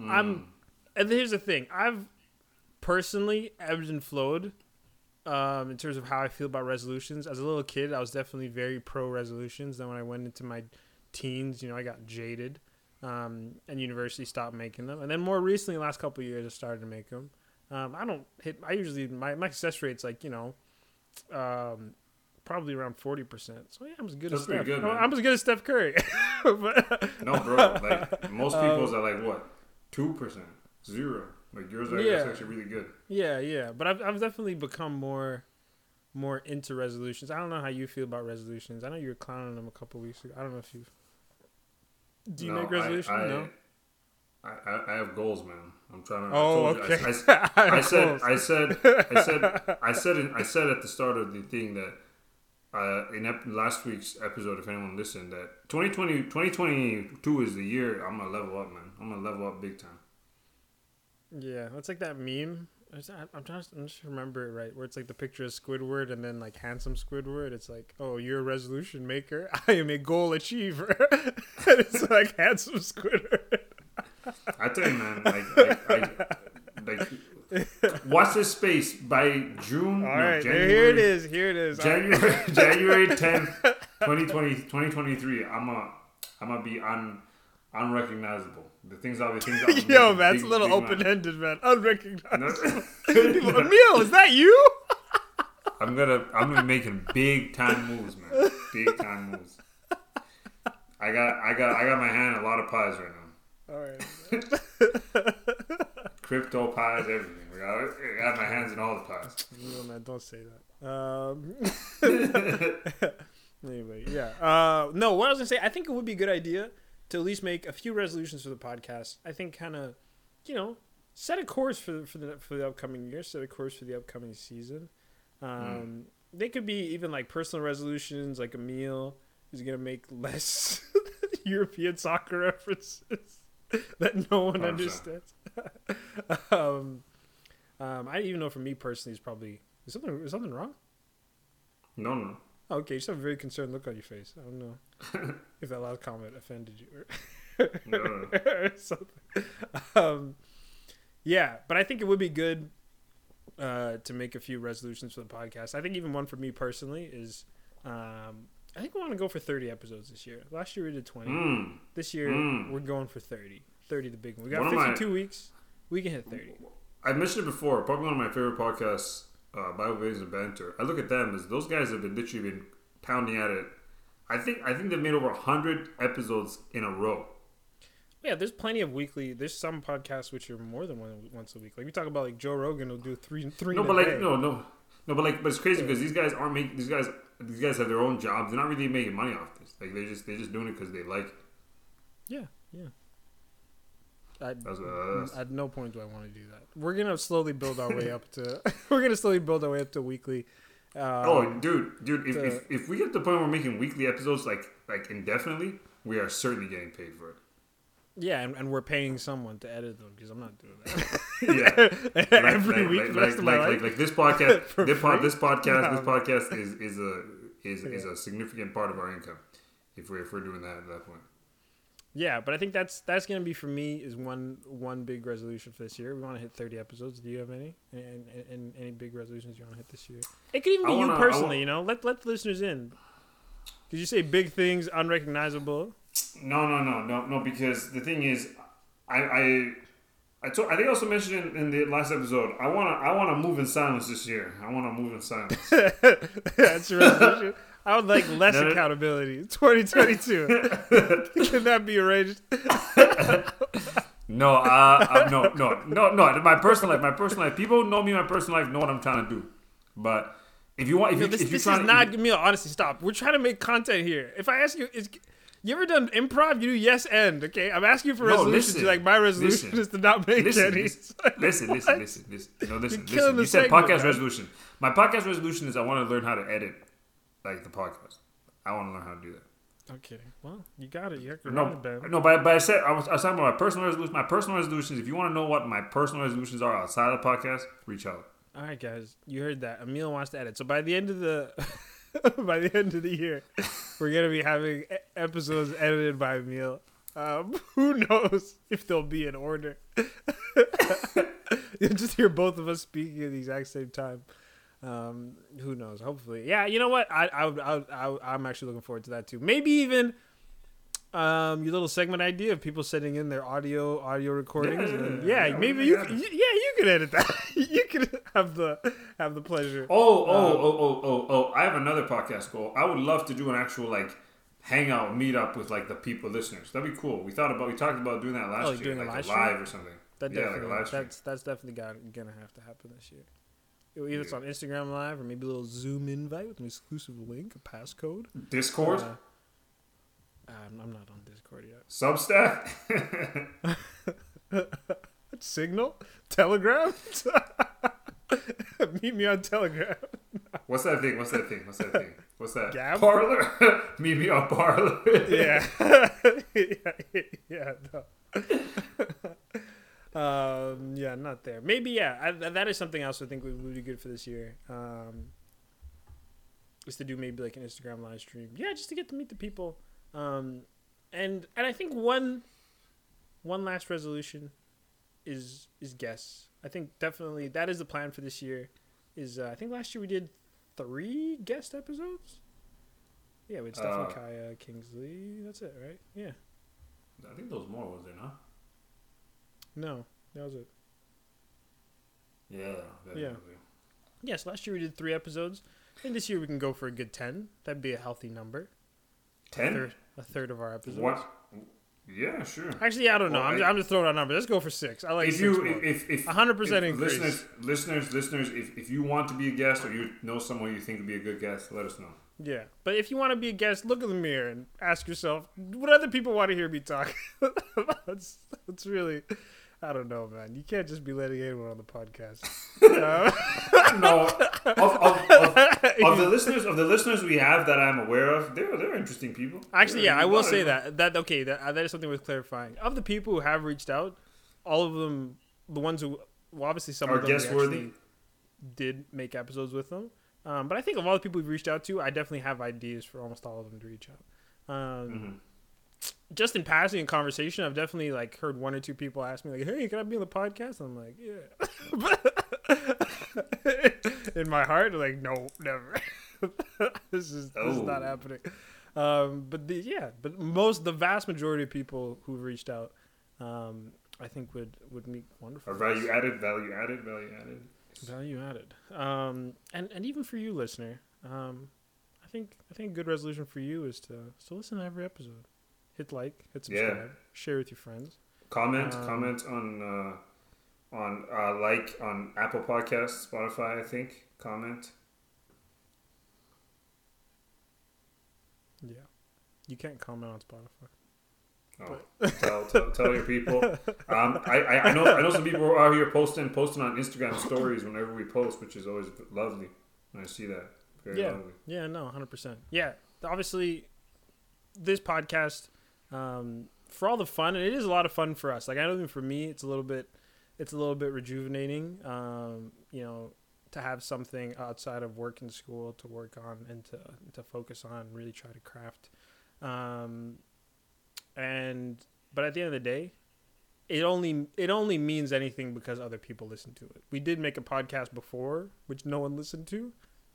I'm, and here's the thing. I've personally ebbed and flowed um, in terms of how I feel about resolutions. As a little kid, I was definitely very pro resolutions. Then when I went into my teens, you know, I got jaded, um, and university stopped making them. And then more recently, the last couple of years, I started to make them. Um, I don't hit. I usually my my success rate's like you know, um, probably around forty percent. So yeah, I'm as good That's as Steph. good, No. I'm as good as Steph Curry. but, No, bro. Like most people's are like what, two percent, zero. Like yours are Yeah. actually really good. Yeah, yeah, but I've I've definitely become more more into resolutions. I don't know how you feel about resolutions. I know you were clowning them a couple weeks ago. I don't know if you do you No, make resolutions? I, I, no. I, I, have goals, man. I'm trying to. Oh, I told you, okay. I, I, I said. I said, I said, I said, I said at the start of the thing that uh, in ep- last week's episode, if anyone listened, that 2020, 2022 is the year I'm gonna level up, man. I'm gonna level up big time. Yeah, that's like that meme. I'm trying to I'm just remember it right, where it's like the picture of Squidward and then like handsome Squidward. It's like, oh, you're a resolution maker. I am a goal achiever. and it's like handsome Squidward. I tell you, man, like, like, like, watch this space by June. All no, right, there, January, here it is. Here it is. January January 10th, 2020, 2023. I'm a I'm gonna be un unrecognizable. The things I'll be things I'll Yo, man, it's big- a little open ended, man. Unrecognizable. No. Emil, is that you? I'm gonna I'm gonna be making big time moves, man. Big time moves. I got I got I got my hand in a lot of pies right now. All right. Crypto pies, everything. I got, I got my hands in all the pies. No, man, don't say that. Um, anyway, yeah. Uh, no, what I was gonna say, I think it would be a good idea to at least make a few resolutions for the podcast. I think kind of, you know, set a course for the, for the for the upcoming year, set a course for the upcoming season. Um, They could be even like personal resolutions, like Emil is gonna make less European soccer references that no one 100%. understands. um, um, I even know for me personally, it's probably is something is something wrong. No, no. Okay, you just have a very concerned look on your face. I don't know if that last comment offended you or, No, or something. Um, yeah, but I think it would be good uh, to make a few resolutions for the podcast. I think even one for me personally is um, I think we want to go for 30 episodes this year. Last year we did 20. Mm. This year Mm. we're going for 30. 30 the big one. We got One of my- 52 weeks. We can hit 30. I mentioned it before. Probably one of my favorite podcasts, uh, Bible Babies and Banter. I look at them as those guys have been literally been pounding at it. I think I think they've made over hundred episodes in a row. Yeah, there's plenty of weekly. There's some podcasts which are more than one once a week. Like we talk about, like Joe Rogan will do three, three. No, but like day. no, no, no, but like, but it's crazy because these guys aren't making these guys. These guys have their own jobs. They're not really making money off this. Like they're just they're just doing it because they like. it. Yeah, yeah. I, That's, uh, at no point do I want to do that. We're gonna slowly build our way up to. we're gonna slowly build our way up to weekly. Um, oh, dude, dude, if, the- if, if we get to the point where we're making weekly episodes like like indefinitely, we are certainly getting paid for it. yeah, and, and we're paying someone to edit them because I'm not doing that Yeah. Every like, week like, like, like, like, this podcast, this, free? this podcast, this podcast is is a is, is a significant part of our income if we're if we're doing that at that point. Yeah, but I think that's that's gonna be for me is one one big resolution for this year. We want to hit thirty episodes. Do you have any and, and, and any big resolutions you want to hit this year? It could even be wanna- you personally. wa- you know, let let the listeners in. Did you say big things, unrecognizable? No, no, no, no, no. Because the thing is, I, I, I told. I think I also mentioned in, in the last episode. I wanna, I wanna move in silence this year. I wanna move in silence. That's your resolution. I would like less No, no. accountability. 2022. Can that be arranged? no, uh, uh, no, no, no, no. My personal life, my personal life. People know me, my personal life, know what I'm trying to do. But if you want, if, Yo, you, this if you're this is to, not you- Emil. Honestly, stop. We're trying to make content here. If I ask you, is you ever done improv? You do yes and okay. I'm asking you for No, resolutions. listen, like my resolution listen, is to not make listen, any. listen, listen, listen, listen, listen. No, listen, You're listen. You said segment, podcast man. resolution. My podcast resolution is I want to learn how to edit, like the podcast. I want to learn how to do that. Okay, well, you got it. You got No, no, but, but I said I was, I was talking about my personal resolution. My personal resolutions. If you want to know what my personal resolutions are outside of the podcast, reach out. All right, guys, you heard that. Emil wants to edit. So by the end of the by the end of the year, we're gonna be having episodes edited by Emil. Um, who knows if they'll be in order? You'll just hear both of us speaking at the exact same time. Um, who knows? Hopefully, yeah. You know what? I I, I, i i'm actually looking forward to that too. Maybe even um your little segment idea of people sending in their audio audio recordings. Yeah, and- yeah, yeah, maybe you, got c- it. y- yeah you can edit that. you can have the have the pleasure. Oh, oh, Um, oh, oh, oh, oh! I have another podcast goal. I would love to do an actual like hangout meetup with like the people listeners. That'd be cool. We thought about we talked about doing that last Oh, year, doing a like live live or something. That yeah, like definitely a live stream. that's that's definitely got, gonna have to happen this year. Either it's on Instagram Live or maybe a little Zoom invite with an exclusive link, a passcode. Discord, Uh, I'm, I'm not on Discord yet. Substack. Signal, Telegram. Meet me on Telegram. What's that thing? What's that thing? What's that thing? What's that? Gab? Parler. Meet me on Parler. yeah. yeah, yeah, no. Um, yeah, not there. Maybe, yeah. I, that is something else I think would, would be good for this year. Um, is to do maybe like an Instagram live stream. Yeah, just to get to meet the people. Um, and and I think one one last resolution is is guests. I think definitely that is the plan for this year. Is uh, I think last year we did three guest episodes. Yeah, with Stephanie Uh, Kaya, Kingsley. That's it, right? Yeah. I think those more was there, no? No, that was it. Yeah. Yeah. Yes, last year we did three episodes. I think this year we can go for a good ten. That'd be a healthy number. Ten. Third, a third of our episodes. What? Yeah, sure. Actually, I don't know. Well, I'm, I- I'm just throwing out numbers. Let's go for six. I like if six you if if 100% increase. listeners listeners listeners if, if you want to be a guest or you know someone you think would be a good guest let us know Yeah, but if you want to be a guest, look in the mirror and ask yourself, what other people want to hear me talk? that's that's really, I don't know, man. You can't just be letting anyone on the podcast. Uh, no of, of, of, of the listeners of the listeners we have that I'm aware of they're they're interesting people Actually, They're- yeah, I will say that. That okay, that, uh, that is something worth clarifying. Of the people who have reached out, all of them, the ones who, well, obviously some Are of them guest worthy? did make episodes with them. Um, but I think of all the people we've reached out to, I definitely have ideas for almost all of them to reach out. Um, Mm-hmm. Just in passing in conversation, I've definitely like heard one or two people ask me like, "Hey, can I be on the podcast?" I'm like, "Yeah." in my heart, like, no, never. this is this is not Oh. happening. Um, but the, yeah, but most the vast majority of people who've reached out, um, I think would would meet wonderful value added value added value added value added. Um, and and even for you, listener, um, I think I think a good resolution for you is to to listen to every episode, hit like, hit Yeah. subscribe, share with your friends. comment Um, comment on uh, on uh, like on Apple Podcasts Spotify I think comment Yeah, you can't comment on Spotify. Oh, tell, tell, tell your people. Um, I, I, I know I know some people are out here posting posting on Instagram stories whenever we post, which is always lovely when I see that. Very yeah, lovely. yeah, no, hundred percent. Yeah, obviously, this podcast, um, for all the fun, and it is a lot of fun for us. Like I know for me, it's a little bit, it's a little bit rejuvenating. Um, you know, to have something outside of work and school to work on and to to focus on, really try to craft. Um, and but at the end of the day, it only it only means anything because other people listen to it. We did make a podcast before, which no one listened to,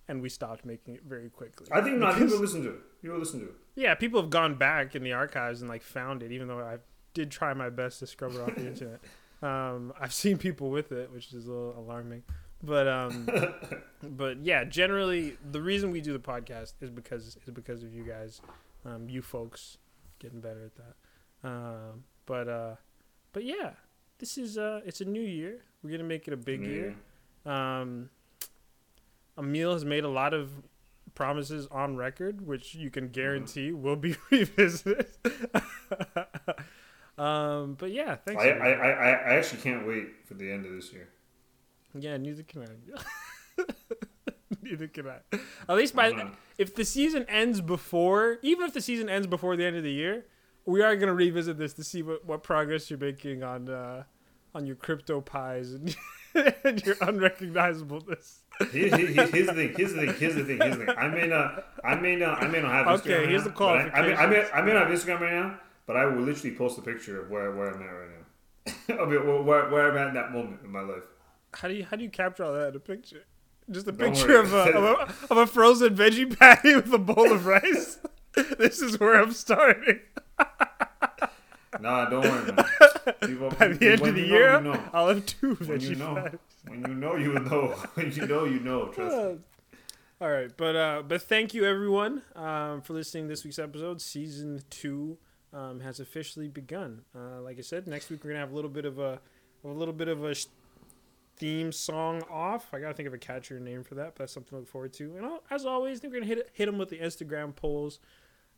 and we stopped making it very quickly. I think not. People listen to it. People listen to it. yeah, people have gone back in the archives and like found it, even though I did try my best to scrub it off the internet. Um, I've seen people with it, which is a little alarming. But um, but yeah, generally the reason we do the podcast is because is because of you guys, um, you folks getting better at that. Um, but uh, but yeah, this is uh, it's a new year. We're gonna make it a big year. Um, Emil has made a lot of promises on record, which you can guarantee will be revisited. um, but yeah, thanks. I, I. I, I actually can't wait for the end of this year. yeah, neither can I. neither can I. At least by if the season ends before, even if the season ends before the end of the year, we are gonna revisit this to see what, what progress you're making on uh, on your crypto pies and, and your unrecognizableness. Here- here- here- here's the thing. Here's the thing. Here's the thing. Here's the thing. I may not. I may not. I may not have. Okay, Instagram right here's now, the but I, I, may, I may. I may not have Instagram right now, but I will literally post a picture of where, where I'm at right now. I mean, where, where, I'm at in that moment in my life. How do you how do you capture all that in a picture? Just a Don't picture of a, of a of a frozen veggie patty with a bowl of rice. this is where I'm starting. Nah, don't worry, man. People, By the end of the you know, year, you know. I'll have two When you know, when you know, you know. When you know, you know. Trust me. All right, but uh, but thank you everyone um, for listening to this week's episode. Season two um, has officially begun. Uh, like I said, next week we're gonna have a little bit of a a little bit of a sh- theme song off. I gotta think of a catchier name for that, but that's something to look forward to. And al- as always, we're gonna hit hit them with the Instagram polls.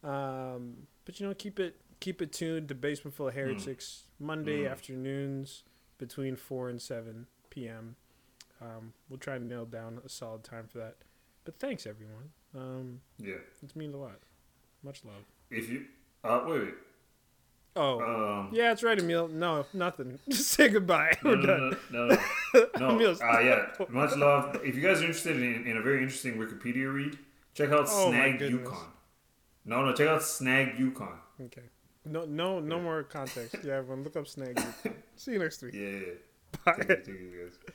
Um, but you know, keep it keep it tuned to Basement Full of Heretics Monday Mm. afternoons between four and seven p.m. Um, we'll try to nail down a solid time for that. But thanks everyone. Um, Yeah. it's mean a lot. Much love. If you. Uh, wait, wait. Oh, Um, yeah, that's right, Emil. No, nothing. Just say goodbye. No, We're no, done. no, no, no. no. Uh, yeah, much love. If you guys are interested in, in a very interesting Wikipedia read, check out Oh, Snag. Yukon. No, no, check out Snag Yukon. Okay. No, no, no more context. Yeah, everyone, look up Snag. See you next week. Yeah, yeah. Bye. Take it, take it, guys.